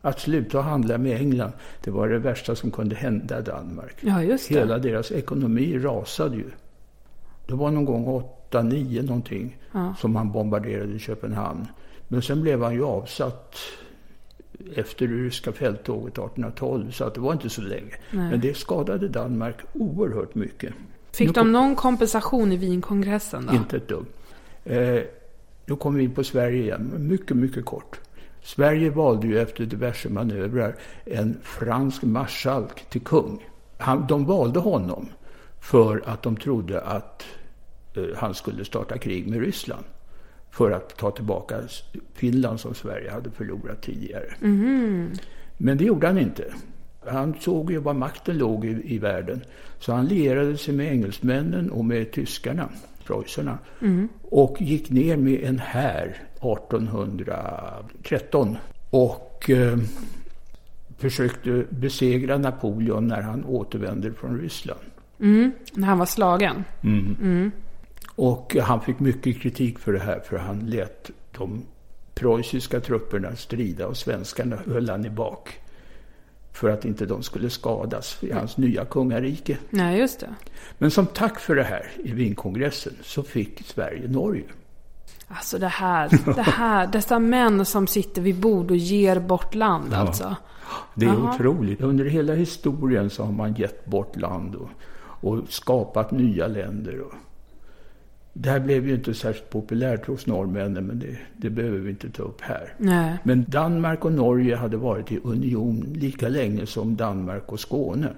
Att sluta handla med England, det var det värsta som kunde hända Danmark. Ja, just det. Hela deras ekonomi rasade ju. Det var någon gång 8, 9 någonting ja. som han bombarderade Köpenhamn. Men sen blev han ju avsatt efter det ryska fälttåget 1812, så att det var inte så länge. Nej. Men det skadade Danmark oerhört mycket. Fick Nu de kom- någon kompensation i Wienkongressen då? Inte ett dugg. Eh, då kommer vi in på Sverige igen, mycket, mycket kort. Sverige valde ju efter diverse manövrar en fransk marskalk till kung. Han, de valde honom för att de trodde att eh, han skulle starta krig med Ryssland. För att ta tillbaka Finland som Sverige hade förlorat tidigare. Men det gjorde han inte. Han såg ju var makten låg i, i världen. Så han lierade sig med engelsmännen och med tyskarna, preussarna. Och gick ner med en här 1813. Och eh, försökte besegra Napoleon när han återvände från Ryssland. När han var slagen? Och han fick mycket kritik för det här för han lät de preussiska trupperna strida och svenskarna höll han i bak. För att inte de skulle skadas i hans nya kungarike. Nej, just det. Men som tack för det här i Wienkongressen så fick Sverige Norge. Alltså det här, det här, dessa män som sitter vid bord och ger bort land alltså. Det är Jaha. otroligt. Under hela historien så har man gett bort land och, och skapat nya länder. Och det här blev ju inte särskilt populärt hos norrmännen, men det, det behöver vi inte ta upp här. Nej. Men Danmark och Norge hade varit i union lika länge som Danmark och Skåne.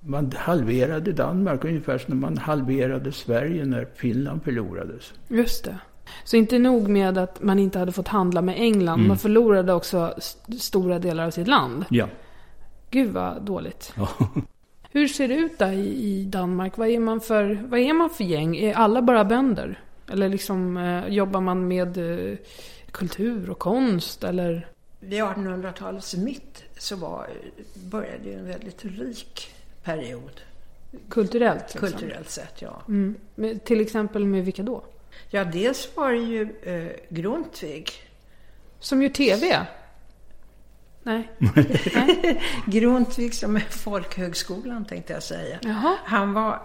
Man halverade Danmark ungefär som man halverade Sverige när Finland förlorades. Just det. Så inte nog med att man inte hade fått handla med England, man förlorade också st- stora delar av sitt land. Ja. Gud vad dåligt. ja. Hur ser det ut där i, Danmark? Vad är, man för, vad är man för gäng? Är alla bara bönder? Eller liksom, eh, jobbar man med eh, kultur och konst? Eller? Vid 1800-talets mitt så var, började ju en väldigt rik period. Kulturellt? Liksom. Kulturellt sett, ja. Mm. Med, till exempel med vilka då? Ja, dels var det ju eh, Grundtvig. Som gör TV? Nej. Nej. Grundtvig som är folkhögskolan tänkte jag säga. Jaha. Han, var,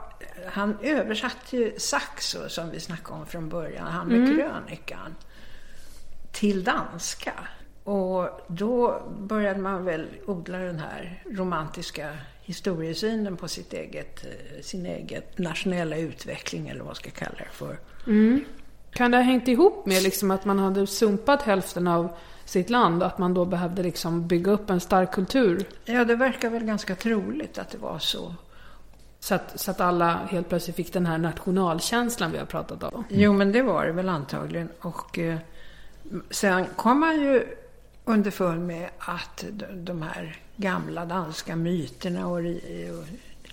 han översatte ju Saxo som vi snackade om från början, han med krönikan, till danska. Och då började man väl odla den här romantiska historiesynen på sitt eget, eh, sin eget nationella utveckling eller vad man ska kalla det för. Kan det ha hängt ihop med liksom att man hade sumpat hälften av sitt land? Att man då behövde liksom bygga upp en stark kultur? Ja, det verkar väl ganska troligt att det var så. Så att, så att alla helt plötsligt fick den här nationalkänslan vi har pratat om. Jo, men det var det väl antagligen. Och eh, sen kom man ju underfund med att de, här gamla danska myterna och, och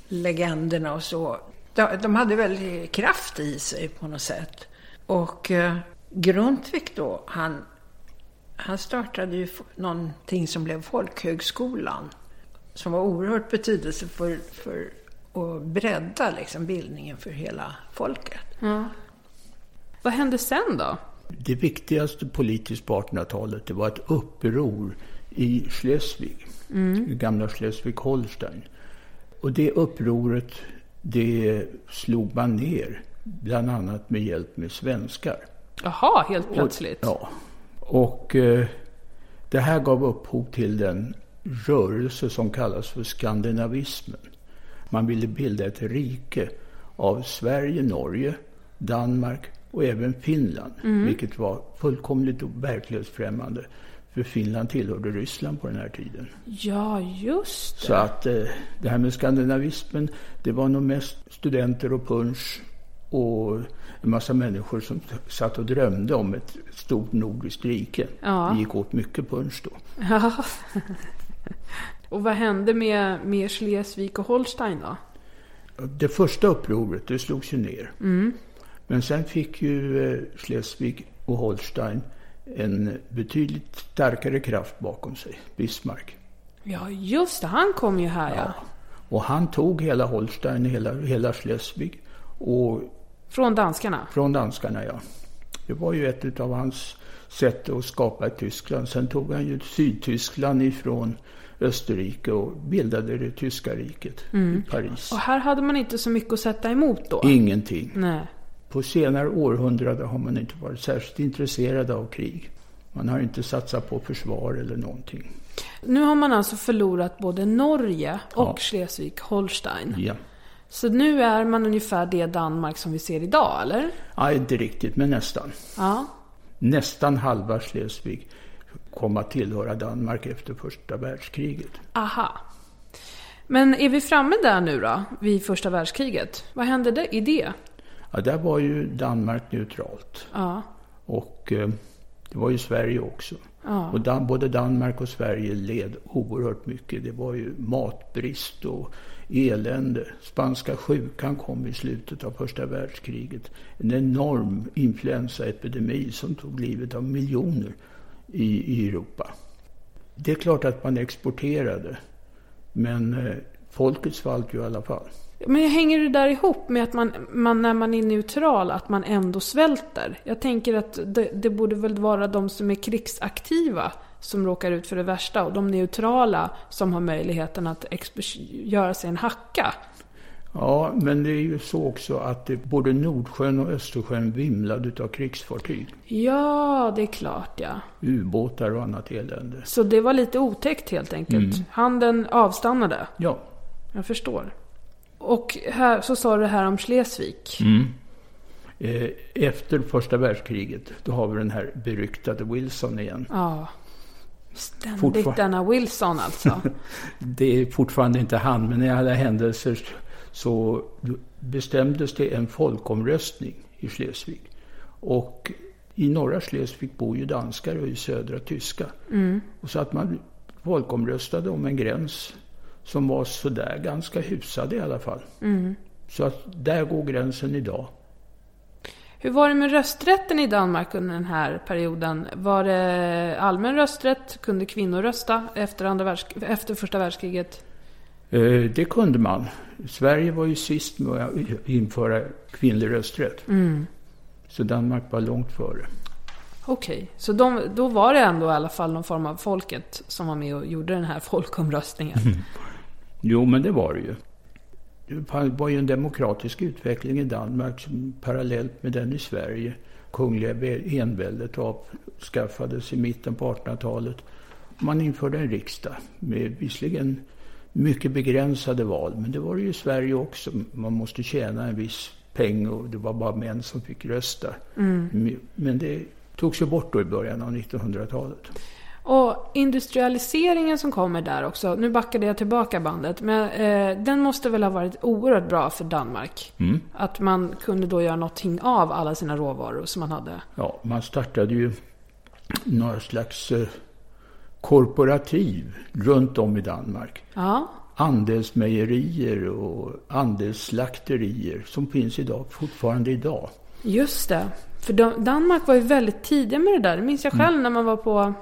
legenderna och så, de, de hade väldigt kraft i sig på något sätt. Och eh, Grundtvig då, han, han startade ju någonting som blev folkhögskolan. Som var oerhört betydelsefullt för att bredda liksom, bildningen för hela folket. Vad hände sen då? Det viktigaste politiskt på 1800-talet det var ett uppror i Schleswig, i gamla Schleswig-Holstein. Och det upproret det slog man ner, bland annat med hjälp med svenskar. Jaha, helt plötsligt. Och, ja. Och eh, det här gav upphov till den rörelse som kallas för skandinavismen. Man ville bilda ett rike av Sverige, Norge, Danmark och även Finland. Vilket var fullkomligt verklighetsfrämmande. För Finland tillhörde Ryssland på den här tiden. Ja, just det. Så att eh, det här med skandinavismen, det var nog mest studenter och punsch och en massa människor som satt och drömde om ett stort nordiskt rike. Ja. Det gick åt mycket punsch då. Ja. Och vad hände med, med Schleswig och Holstein då? Det första upproret, det slogs ju ner. Men sen fick ju eh, Schleswig och Holstein en betydligt starkare kraft bakom sig, Bismarck. Ja, just det. Han kom ju här ja. Och han tog hela Holstein, hela, hela Schleswig och Från danskarna. Från danskarna, ja. Det var ju ett av hans sätt att skapa Tyskland. Sen tog han ju Sydtyskland ifrån Österrike och bildade det tyska riket i Paris. Och här hade man inte så mycket att sätta emot då. Ingenting. Nej. På senare århundraden har man inte varit särskilt intresserad av krig. Man har inte satsat på försvar eller någonting. Nu har man alltså förlorat både Norge och Ja. Schleswig-Holstein. Ja. Så nu är man ungefär det Danmark som vi ser idag, eller? Nej, inte riktigt, men nästan. Ja. Nästan halva Schleswig kom att tillhöra Danmark efter första världskriget. Aha. Men är vi framme där nu då, vid första världskriget? Vad hände det, i det? Ja, där var ju Danmark neutralt. Ja. Och eh, det var ju Sverige också. Ja. Och Dan både Danmark och Sverige led oerhört mycket. Det var ju matbrist och elände. Spanska sjukan kom i slutet av första världskriget. En enorm influensaepidemi som tog livet av miljoner i, i Europa. Det är klart att man exporterade. Men eh, folket svalt ju i alla fall. Men hänger det där ihop med att man, man, när man är neutral, att man ändå svälter? Jag tänker att det, det borde väl vara de som är krigsaktiva som råkar ut för det värsta och de neutrala som har möjligheten att göra sig en hacka. Ja, men det är ju så också att det, både Nordsjön och Östersjön vimlade av krigsfartyg. Ja, det är klart ja. Ubåtar och annat elände. Så det var lite otäckt helt enkelt. Mm. Handeln avstannade. Ja. Jag förstår. Och här, så sa du här om Schleswig. Mm. Eh, efter första världskriget, då har vi den här beryktade Wilson igen. Ja. Ständigt Fortfar denna Wilson alltså. det är fortfarande inte han, men i alla händelser så bestämdes det en folkomröstning i Schleswig. Och i norra Schleswig bor ju danskar och i södra tyska. Mm. Och så att man folkomröstade om en gräns som var sådär ganska hyfsad i alla fall. Mm. Så att där går gränsen idag. Hur var det med rösträtten i Danmark under den här perioden? Var det allmän rösträtt? Kunde kvinnor rösta efter, andra världsk efter första världskriget? Eh, det kunde man. Sverige var ju sist med att införa kvinnlig rösträtt. Mm. Så Danmark var långt före. Okej, okay. så de, då var det ändå i alla fall någon form av folket som var med och gjorde den här folkomröstningen? Jo, men det var det ju. Det var ju en demokratisk utveckling i Danmark som parallellt med den i Sverige. Kungliga enväldet avskaffades i mitten på 1800-talet. Man införde en riksdag med visserligen mycket begränsade val, men det var det ju i Sverige också. Man måste tjäna en viss peng och det var bara män som fick rösta. Mm. Men det togs ju bort då i början av 1900-talet. Och industrialiseringen som kommer där också, nu backade jag tillbaka bandet, men eh, den måste väl ha varit oerhört bra för Danmark? Mm. Att man kunde då göra någonting av alla sina råvaror som man hade? Ja, man startade ju några slags eh, korporativ runt om i Danmark. Ja. Andelsmejerier och andelsslakterier som finns idag, fortfarande idag. Just det. För Danmark var ju väldigt tidiga med det där. Det minns jag själv mm. när man var på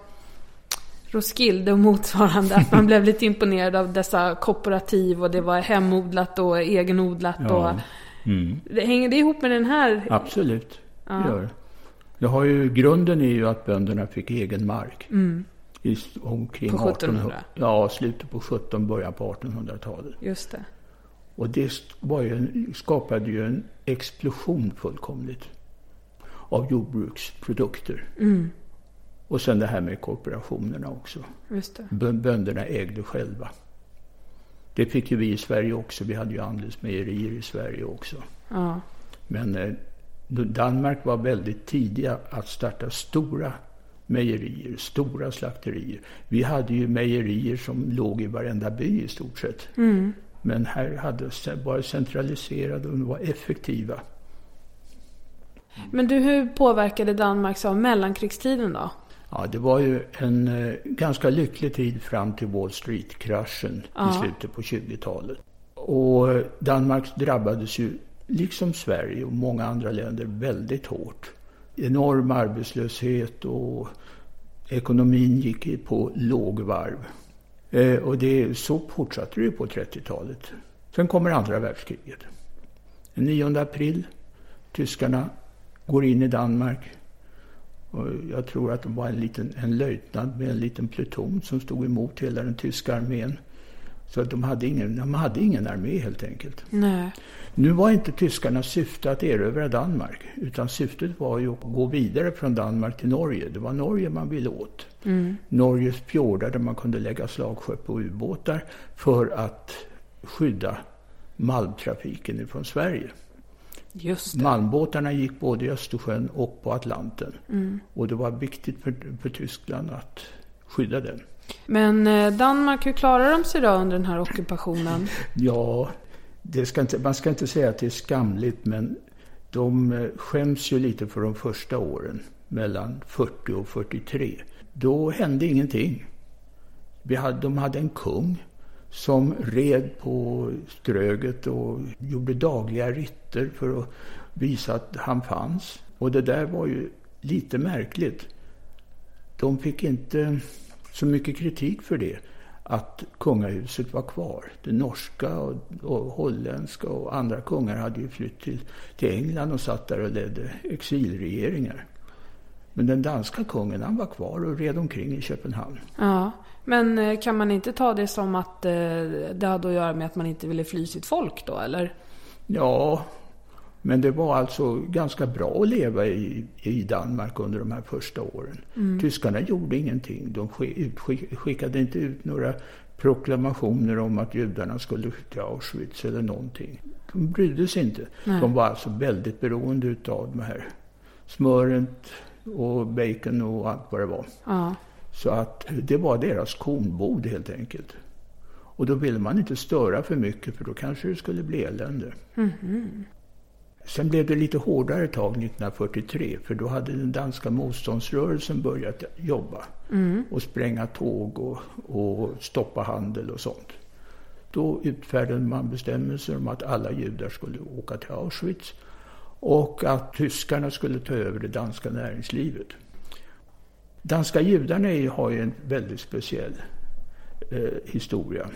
Roskilde och motsvarande. Att man blev lite imponerad av dessa kooperativ och det var hemodlat och egenodlat. Ja. Och, mm. det, hänger det ihop med den här? Absolut, ja. det gör det. har ju, grunden är ju att bönderna fick egen mark. Mm. I, omkring på 1700? ja, slutet på 17, början på 1800-talet. Just det. Och det var ju skapade ju en explosion fullkomligt av jordbruksprodukter. Mm. Och sen det här med korporationerna också. Just det. Bönderna ägde själva. Det fick ju vi i Sverige också. Vi hade ju andelsmejerier i Sverige också. Ja. Men eh, Danmark var väldigt tidiga att starta stora mejerier, stora slakterier. Vi hade ju mejerier som låg i varenda by i stort sett. Mm. Men här hade varit centraliserade och var effektiva. Men du, hur påverkade Danmark av mellankrigstiden då? Ja, det var ju en eh, ganska lycklig tid fram till Wall Street-kraschen ja. i slutet på 20-talet. Och eh, Danmark drabbades ju, liksom Sverige och många andra länder, väldigt hårt. Enorm arbetslöshet och ekonomin gick på lågvarv. Eh, och det, så fortsatte det på 30-talet. Sen kommer andra världskriget. Den 9 april, tyskarna går in i Danmark och jag tror att det var en, liten, en löjtnant med en liten pluton som stod emot hela den tyska armén. Så att de hade ingen, de hade ingen armé helt enkelt. Nej. Nu var inte tyskarnas syfte att erövra Danmark. Utan syftet var ju att gå vidare från Danmark till Norge. Det var Norge man ville åt. Mm. Norges fjordar där man kunde lägga slagskepp och ubåtar för att skydda malmtrafiken ifrån Sverige. Malmbåtarna gick både i Östersjön och på Atlanten. Och det var viktigt för, för Tyskland att skydda den. Men eh, Danmark, hur klarar de sig då under den här ockupationen? Ja, det ska inte, man ska inte säga att det är skamligt, men de eh, skäms ju lite för de första åren, mellan 40 och 43. Då hände ingenting. Vi hade, de hade en kung som red på Ströget och gjorde dagliga ritter för att visa att han fanns. Och det där var ju lite märkligt. De fick inte så mycket kritik för det, att kungahuset var kvar. Det norska och, och holländska och andra kungar hade ju flytt till, till England och satt där och ledde exilregeringar. Men den danska kungen, han var kvar och red omkring i Köpenhamn. Ja, men eh, kan man inte ta det som att eh, det hade att göra med att man inte ville fly sitt folk då, eller? Ja, men det var alltså ganska bra att leva i, i Danmark under de här första åren. Tyskarna gjorde ingenting. De skickade inte ut några proklamationer om att judarna skulle till Auschwitz eller någonting. De brydde sig inte. Nej. De var alltså väldigt beroende av de här smöret och bacon och allt vad det var. Ja. Så att det var deras kornbod helt enkelt. Och då ville man inte störa för mycket för då kanske det skulle bli elände. Sen blev det lite hårdare tag 1943 för då hade den danska motståndsrörelsen börjat jobba och spränga tåg och, och stoppa handel och sånt. Då utfärdade man bestämmelser om att alla judar skulle åka till Auschwitz och att tyskarna skulle ta över det danska näringslivet. Danska judarna är- har ju en väldigt speciell eh, historia.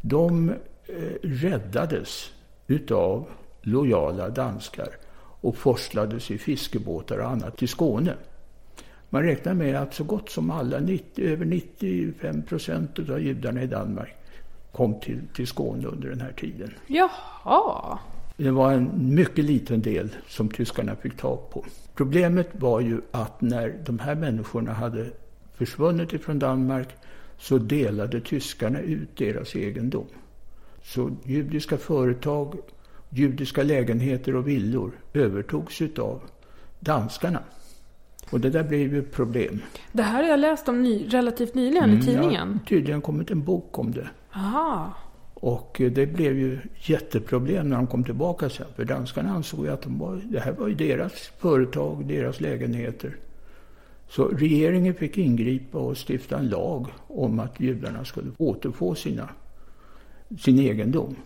De eh, räddades utav lojala danskar och forslades i fiskebåtar och annat till Skåne. Man räknar med att så gott som alla, 90, över 95 procent av judarna i Danmark kom till, till Skåne under den här tiden. Jaha. Det var en mycket liten del som tyskarna fick tag på. Problemet var ju att när de här människorna hade försvunnit ifrån Danmark så delade tyskarna ut deras egendom. Så judiska företag, judiska lägenheter och villor övertogs utav danskarna. Och det där blev ju ett problem. Det här har jag läst om ny, relativt nyligen Mm, i tidningen. Det har tydligen kommit en bok om det. Aha. Och det blev ju jätteproblem när de kom tillbaka sen. För danskarna ansåg ju att de var, det här var ju deras företag, deras lägenheter. Så regeringen fick ingripa och stifta en lag om att judarna skulle återfå sina, sin egendom.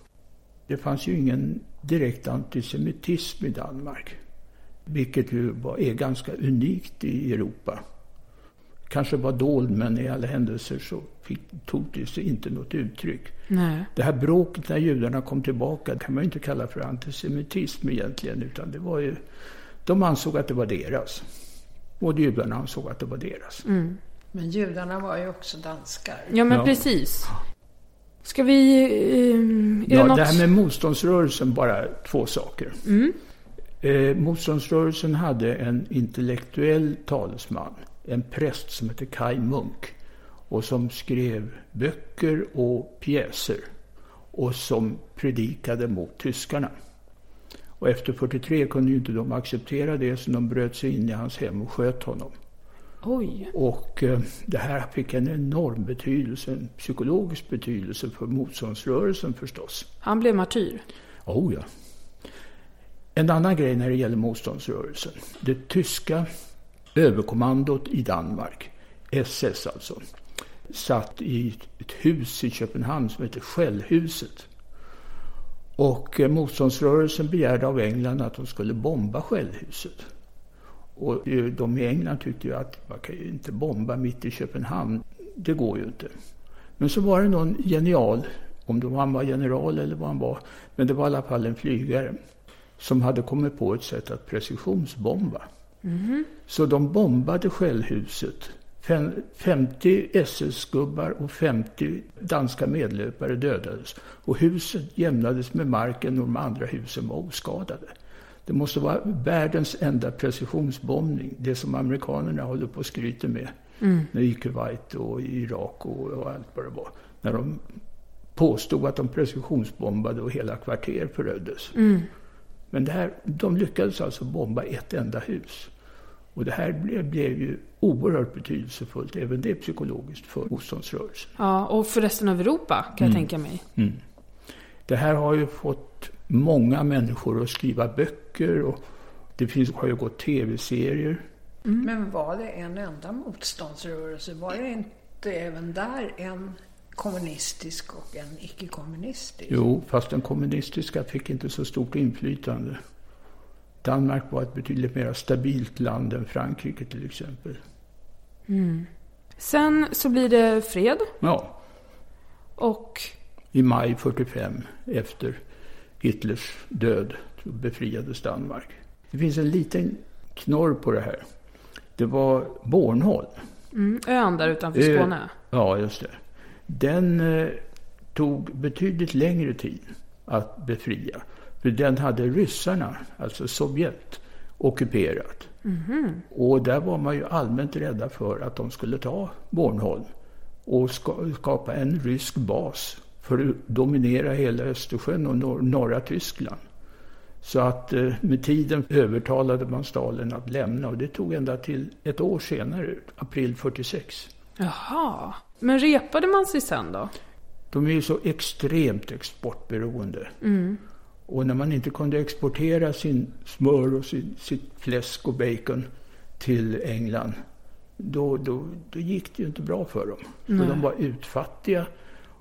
Det fanns ju ingen direkt antisemitism i Danmark. Vilket ju var, är ganska unikt i Europa. Kanske var dold men i alla händelser så fick, tog det sig inte något uttryck. Nej. Det här bråket när judarna kom tillbaka kan man ju inte kalla för antisemitism egentligen. Utan det var ju, de ansåg att det var deras. Och judarna ansåg att det var deras. Men judarna var ju också danskar. Ja, men Ja. precis. Ska vi... Eh, är Ja, det något... det här med motståndsrörelsen, bara två saker. Eh, motståndsrörelsen hade en intellektuell talesman, en präst som hette Kai Munk och som skrev böcker och pjäser och som predikade mot tyskarna. Och efter 43 kunde ju inte de acceptera det så de bröt sig in i hans hem och sköt honom. Oj. Och eh, det här fick en enorm betydelse, en psykologisk betydelse för motståndsrörelsen förstås. Han blev martyr. Oh ja. En annan grej när det gäller motståndsrörelsen. Det tyska överkommandot i Danmark, SS alltså, satt i ett hus i Köpenhamn som heter Skällhuset. Och eh, motståndsrörelsen begärde av England att de skulle bomba Skällhuset. Och eh, de i England tyckte ju att man kan ju inte bomba mitt i Köpenhamn. Det går ju inte. Men så var det någon genial, om det var han var general eller vad han var, men det var i alla fall en flygare, som hade kommit på ett sätt att precisionsbomba. Så de bombade Skällhuset. Fem- 50 SS-gubbar och 50 danska medlöpare dödades. Och huset jämnades med marken och de andra husen var oskadade. Det måste vara världens enda precisionsbombning. Det som amerikanerna håller på och skryter med. När i Kuwait och i Irak och, och allt vad det var. När de påstod att de precisionsbombade och hela kvarter föröddes. Men det här, de lyckades alltså bomba ett enda hus. Och det här blev, blev ju oerhört betydelsefullt, även det psykologiskt, för motståndsrörelsen. Ja, och för resten av Europa kan jag tänka mig. Det här har ju fått många människor att skriva böcker och det finns, har ju gått tv-serier. Men var det en enda motståndsrörelse? Var det inte även där en kommunistisk och en icke-kommunistisk? Jo, fast den kommunistiska fick inte så stort inflytande. Danmark var ett betydligt mer stabilt land än Frankrike till exempel. Sen så blir det fred Ja, och i maj 45 efter Hitlers död så befriades Danmark. Det finns en liten knorr på det här. Det var Bornholm. mm, ön där utanför Skåne. Ja, just det. Den eh, tog betydligt längre tid att befria. Den hade ryssarna, alltså Sovjet, ockuperat. Och där var man ju allmänt rädda för att de skulle ta Bornholm och ska, skapa en rysk bas för att dominera hela Östersjön och nor- norra Tyskland. Så att eh, med tiden övertalade man Stalin att lämna och det tog ända till ett år senare, april 46. Jaha. Men repade man sig sen då? De är ju så extremt exportberoende. Och när man inte kunde exportera sin smör och sin, sitt fläsk och bacon till England, då, då, då gick det ju inte bra för dem. Så de var utfattiga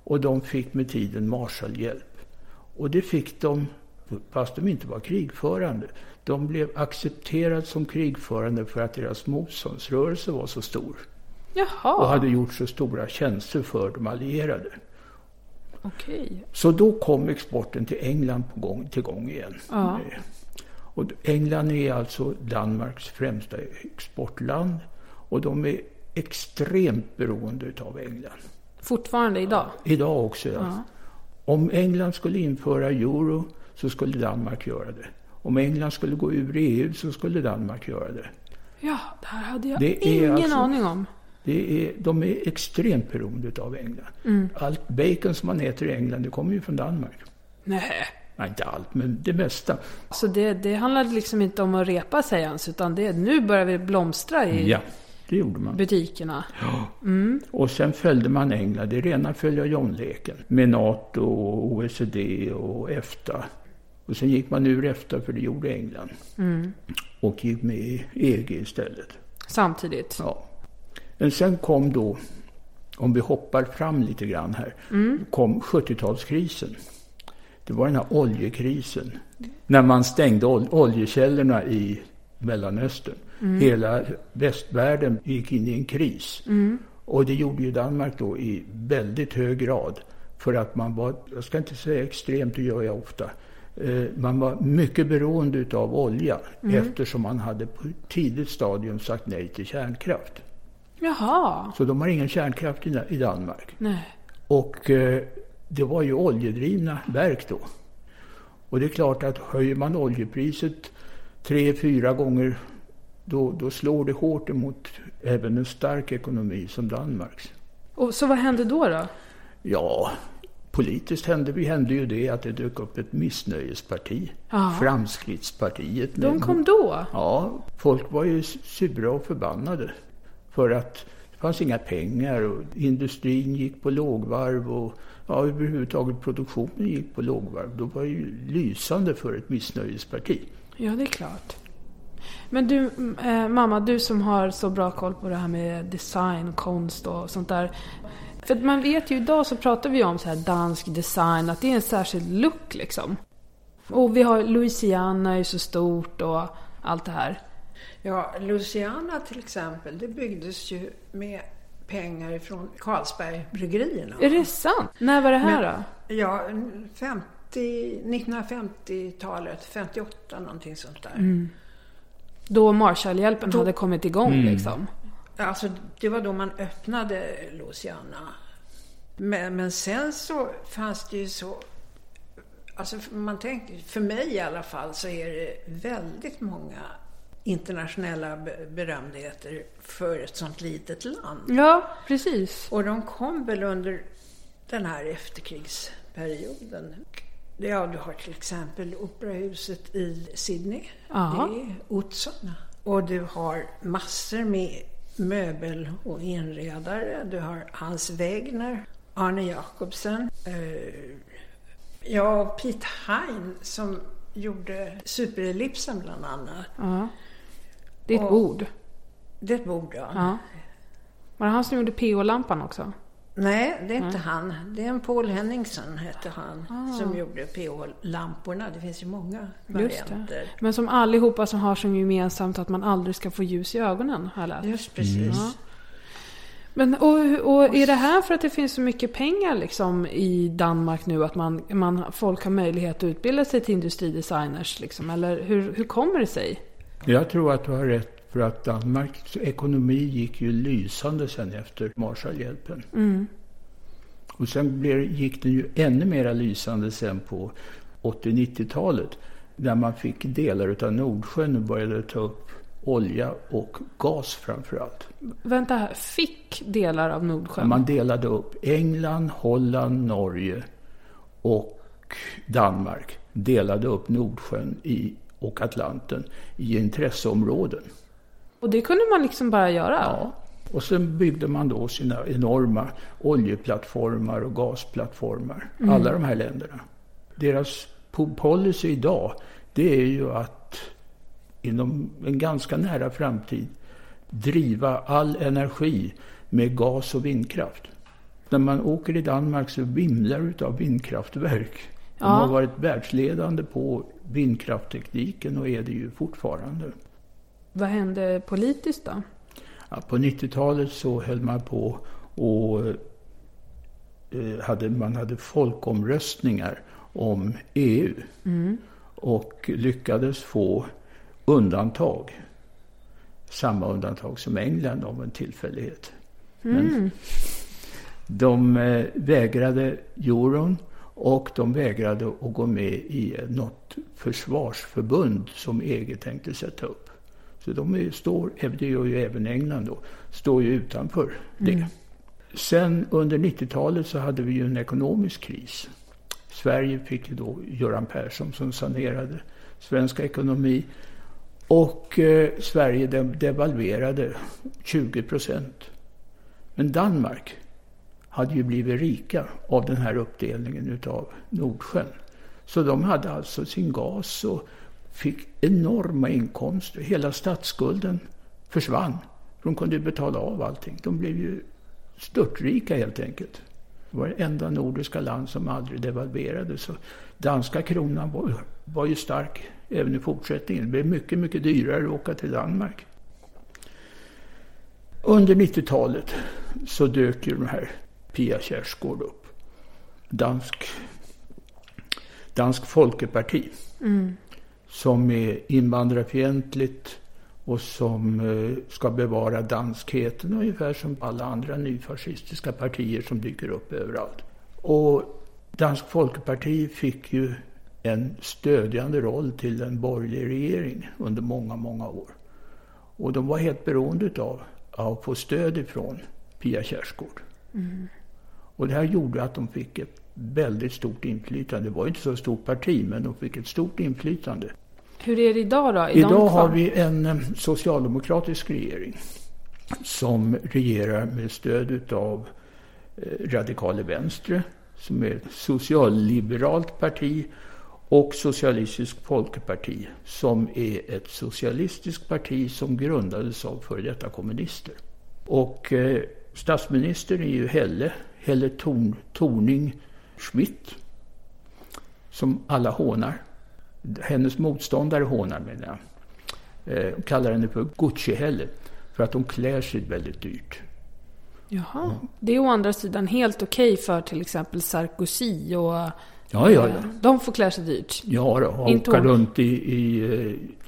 och de fick med tiden Marshallhjälp. Och det fick de, fast de inte var krigförande. De blev accepterade som krigförande för att deras motståndsrörelse var så stor Jaha, och hade gjort så stora tjänster för de allierade. Okej. Så då kom exporten till England på gång, till gång igen. Ja. Eh, Och England är alltså Danmarks främsta exportland och de är extremt beroende utav England. Fortfarande idag? Idag också. Ja. Ja. Om England skulle införa euro så skulle Danmark göra det. Om England skulle gå ur EU så skulle Danmark göra det. Ja, det här hade jag Det ingen alltså- aning om. Det är, de är extremt beroende av England. Mm. Allt bacon som man äter i England det kommer ju från Danmark. Nej. Nej, inte allt, men det mesta. Så det, det handlade liksom inte om att repa sig ens, utan det, nu börjar vi blomstra i Ja, det gjorde man. butikerna. Och sen följde man England, det är rena följa John-leken. Med NATO, och OECD och EFTA. Och sen gick man ur EFTA för det gjorde England. Och gick med i EG istället. Samtidigt. Ja. Men sen kom då, om vi hoppar fram lite grann här, kom 70-talskrisen. Det var den här oljekrisen. När man stängde ol- oljekällorna i Mellanöstern. Hela västvärlden gick in i en kris. Och det gjorde ju Danmark då i väldigt hög grad. För att man var, jag ska inte säga extremt, det gör jag ofta. Eh, Man var mycket beroende utav olja eftersom man hade på ett tidigt stadium sagt nej till kärnkraft. Jaha. Så de har ingen kärnkraft i Danmark. Nej. Och eh, det var ju oljedrivna verk då. Och det är klart att höjer man oljepriset tre, fyra gånger då, då slår det hårt emot även en stark ekonomi som Danmarks. Och så vad hände då då? Ja, politiskt hände, hände ju det att det dök upp ett missnöjesparti. Ja. Framskrittspartiet. De kom då? Ja, folk var ju sura och förbannade. För att det fanns inga pengar och industrin gick på lågvarv och ja, överhuvudtaget produktionen gick på lågvarv. Då var det ju lysande för ett missnöjesparti. Ja, det är klart. Men du, eh, mamma, du som har så bra koll på det här med design, konst och sånt där. För man vet ju idag så pratar vi om så här dansk design, att det är en särskild look liksom. Och vi har Louisiana är ju så stort och allt det här. Ja, Louisiana till exempel, det byggdes ju med pengar från Carlsbergbryggerierna. Är det sant? När var det här Men- då? Ja, 50, 1950-talet, 58 någonting sånt där. Mm. Då Marshallhjälpen Då- hade kommit igång liksom. Alltså, det var då man öppnade Louisiana. Men, men sen så fanns det ju så... Alltså man tänker, för mig i alla fall så är det väldigt många internationella be- berömdheter för ett sånt litet land. Ja, precis. Och de kom väl under den här efterkrigsperioden. Ja, du har till exempel operahuset i Sydney. Ja. Det är Utzon. Och du har massor med möbel och inredare. Du har Hans Wegner, Arne Jacobsen. Eh, ja, Pete Hein som gjorde Superellipsen bland annat. Ja. Det är ett Och- bord. Det är ett bord, ja. Ja. Var det han som gjorde PO-lampan också? Nej, det är inte han. Det är en Paul Henningsson, hette han, Ah. som gjorde PH-lamporna. Det finns ju många varianter. Men som allihopa som har som gemensamt att man aldrig ska få ljus i ögonen, har jag läst. Just precis. Ja. Men, och, och är det här för att det finns så mycket pengar liksom i Danmark nu att man, man, folk har möjlighet att utbilda sig till industridesigners? Liksom, eller hur, hur kommer det sig? Jag tror att du har rätt för att Danmarks ekonomi gick ju lysande sen efter Marshallhjälpen. Och sen blev, gick den ju ännu mer lysande sen på 80-90-talet. Där man fick delar av Nordsjön och började ta upp olja och gas framför allt. Vänta här, fick delar av Nordsjön? Man delade upp England, Holland, Norge och Danmark. Delade upp Nordsjön i, och Atlanten i intresseområden. Och det kunde man liksom bara göra? Ja. Och sen byggde man då sina enorma oljeplattformar och gasplattformar. Alla de här länderna. Deras po- policy idag, det är ju att inom en ganska nära framtid driva all energi med gas och vindkraft. När man åker i Danmark så vimlar det utav vindkraftverk. De Ja. har varit världsledande på vindkrafttekniken och är det ju fortfarande. Vad hände politiskt då? Ja, på 90-talet så höll man på och eh, hade, man hade folkomröstningar om EU. Och lyckades få undantag. Samma undantag som England av en tillfällighet. Men de eh, vägrade euron och de vägrade att gå med i något försvarsförbund som EG tänkte sätta upp. Så de är, står, det gör ju även England då, står ju utanför det. Sen under 90-talet så hade vi ju en ekonomisk kris. Sverige fick ju då Göran Persson som sanerade svensk ekonomi. Och eh, Sverige de- devalverade 20 procent. Men Danmark hade ju blivit rika av den här uppdelningen utav Nordsjön. Så de hade alltså sin gas och fick enorma inkomster. Hela statsskulden försvann. De kunde betala av allting. De blev ju störtrika helt enkelt. Det var det enda nordiska land som aldrig devalverade. Så danska kronan var, var ju stark även i fortsättningen. Det blev mycket, mycket dyrare att åka till Danmark. Under 90-talet så dök ju de här Pia Kjaersgaard upp. Dansk, dansk Folkeparti. Som är invandrarfientligt och som eh, ska bevara danskheten ungefär som alla andra nyfascistiska partier som dyker upp överallt. Och Dansk Folkeparti fick ju en stödjande roll till en borgerlig regering under många, många år. Och de var helt beroende av att få stöd ifrån Pia Kjaersgaard. Och det här gjorde att de fick ett väldigt stort inflytande. Det var inte så stort parti, men de fick ett stort inflytande. Hur är det idag då? De Idag har vi en eh, socialdemokratisk regering som regerar med stöd av Radikale Venstre som är ett socialliberalt parti och Socialistisk Folkeparti som är ett socialistiskt parti som grundades av före detta kommunister. Och eh, statsminister är ju Helle, Helle Torn, Torning Schmidt som alla hånar. Hennes motståndare hånar menar jag. Eh, kallar henne för Gucci-Helle. För att hon klär sig väldigt dyrt. Jaha. Det är å andra sidan helt okej för till exempel Sarkozy och Ja, ja, ja. de får klä sig dyrt. Ja, då, och Inte åka hon. runt i, i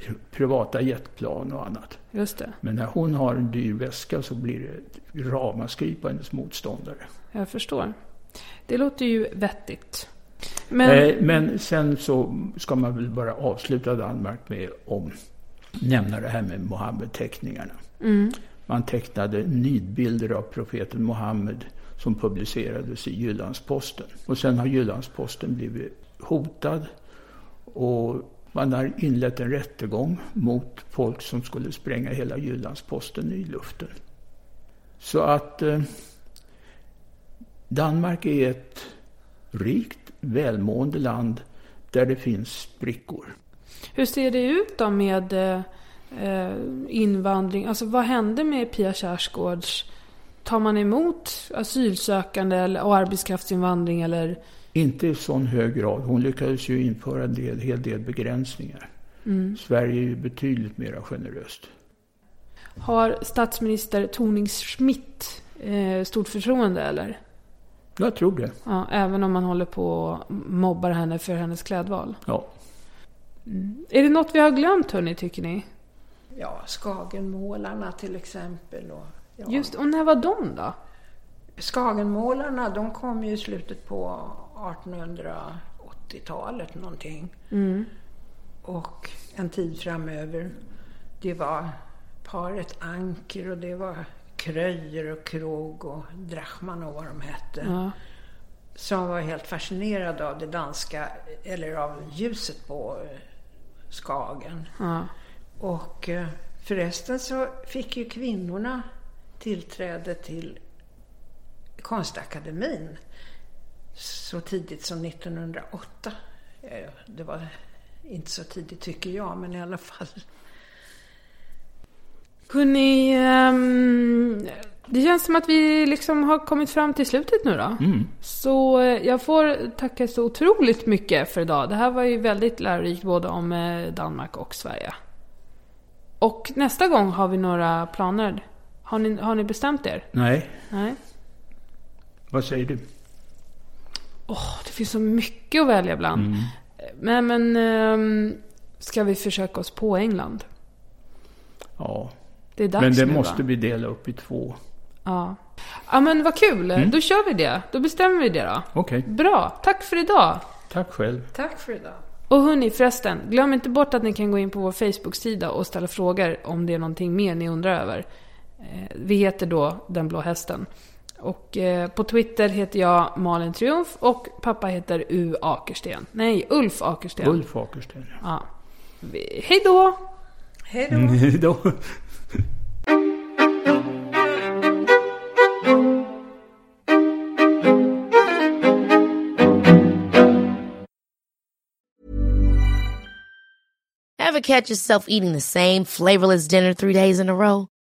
eh, privata jetplan och annat. Just det, Men när hon har en dyr väska så blir det ramaskri på hennes motståndare. jag förstår. Det låter ju vettigt. Men, Eh, men sen så ska man väl bara avsluta Danmark med att nämna det här med Mohammed-teckningarna. Man tecknade nidbilder av profeten Mohammed som publicerades i Jyllandsposten. Och sen har Jyllandsposten blivit hotad och man har inlett en rättegång mot folk som skulle spränga hela Jyllandsposten i luften. Så att eh, Danmark är ett rikt, välmående land där det finns sprickor. Hur ser det ut då med eh, eh invandring? Alltså vad hände med Pia Kjaersgaards... Tar man emot asylsökande och arbetskraftsinvandring eller? Inte i sån hög grad. Hon lyckades ju införa en del, hel del begränsningar. Mm. Sverige är ju betydligt mer generöst. Har statsminister Torning-Schmidt eh, stort förtroende eller? Jag tror det. Ja, även om man håller på och mobbar henne för hennes klädval? Ja. Mm. Är det något vi har glömt hörni, tycker ni? Ja, Skagenmålarna till exempel. Och, ja. Just och när var de då? Skagenmålarna, de kom ju i slutet på 1880-talet någonting. Mm. Och en tid framöver. Det var paret Anker och det var Kröjer och Krog och Drachman och vad de hette. Ja. Som var helt fascinerade av det danska, eller av ljuset på Skagen. Ja. Och eh, förresten så fick ju kvinnorna tillträde till Konstakademin så tidigt som 1908. Eh, det var inte så tidigt tycker jag, men i alla fall. Kunni, um, det känns som att vi liksom har kommit fram till slutet nu då. Mm. Så eh, jag får tacka så otroligt mycket för idag. Det här var ju väldigt lärorikt både om eh, Danmark och Sverige. Och nästa gång har vi några planer. Har ni, har ni bestämt er? Nej. Nej. Vad säger du? Oh, det finns så mycket att välja bland. Mm. Men, men um, ska vi försöka oss på England? Ja. Det är dags Men det nu, måste va? vi dela upp i två. Ja. Ja men vad kul. Mm. Då kör vi det. Då bestämmer vi det då. Okej. Bra. Tack för idag. Tack själv. Tack för idag. Och hörni, förresten. Glöm inte bort att ni kan gå in på vår Facebook-sida och ställa frågor om det är någonting mer ni undrar över. Eh, Vi heter då Den Blå Hästen. Och eh, på Twitter heter jag Malin Triumf och pappa heter U Akersten. Nej, Ulf Akersten. Ulf Akersten. Ja. Hej då! Hej då. Mm, då. Ever catch yourself eating the same flavorless dinner three days in a row?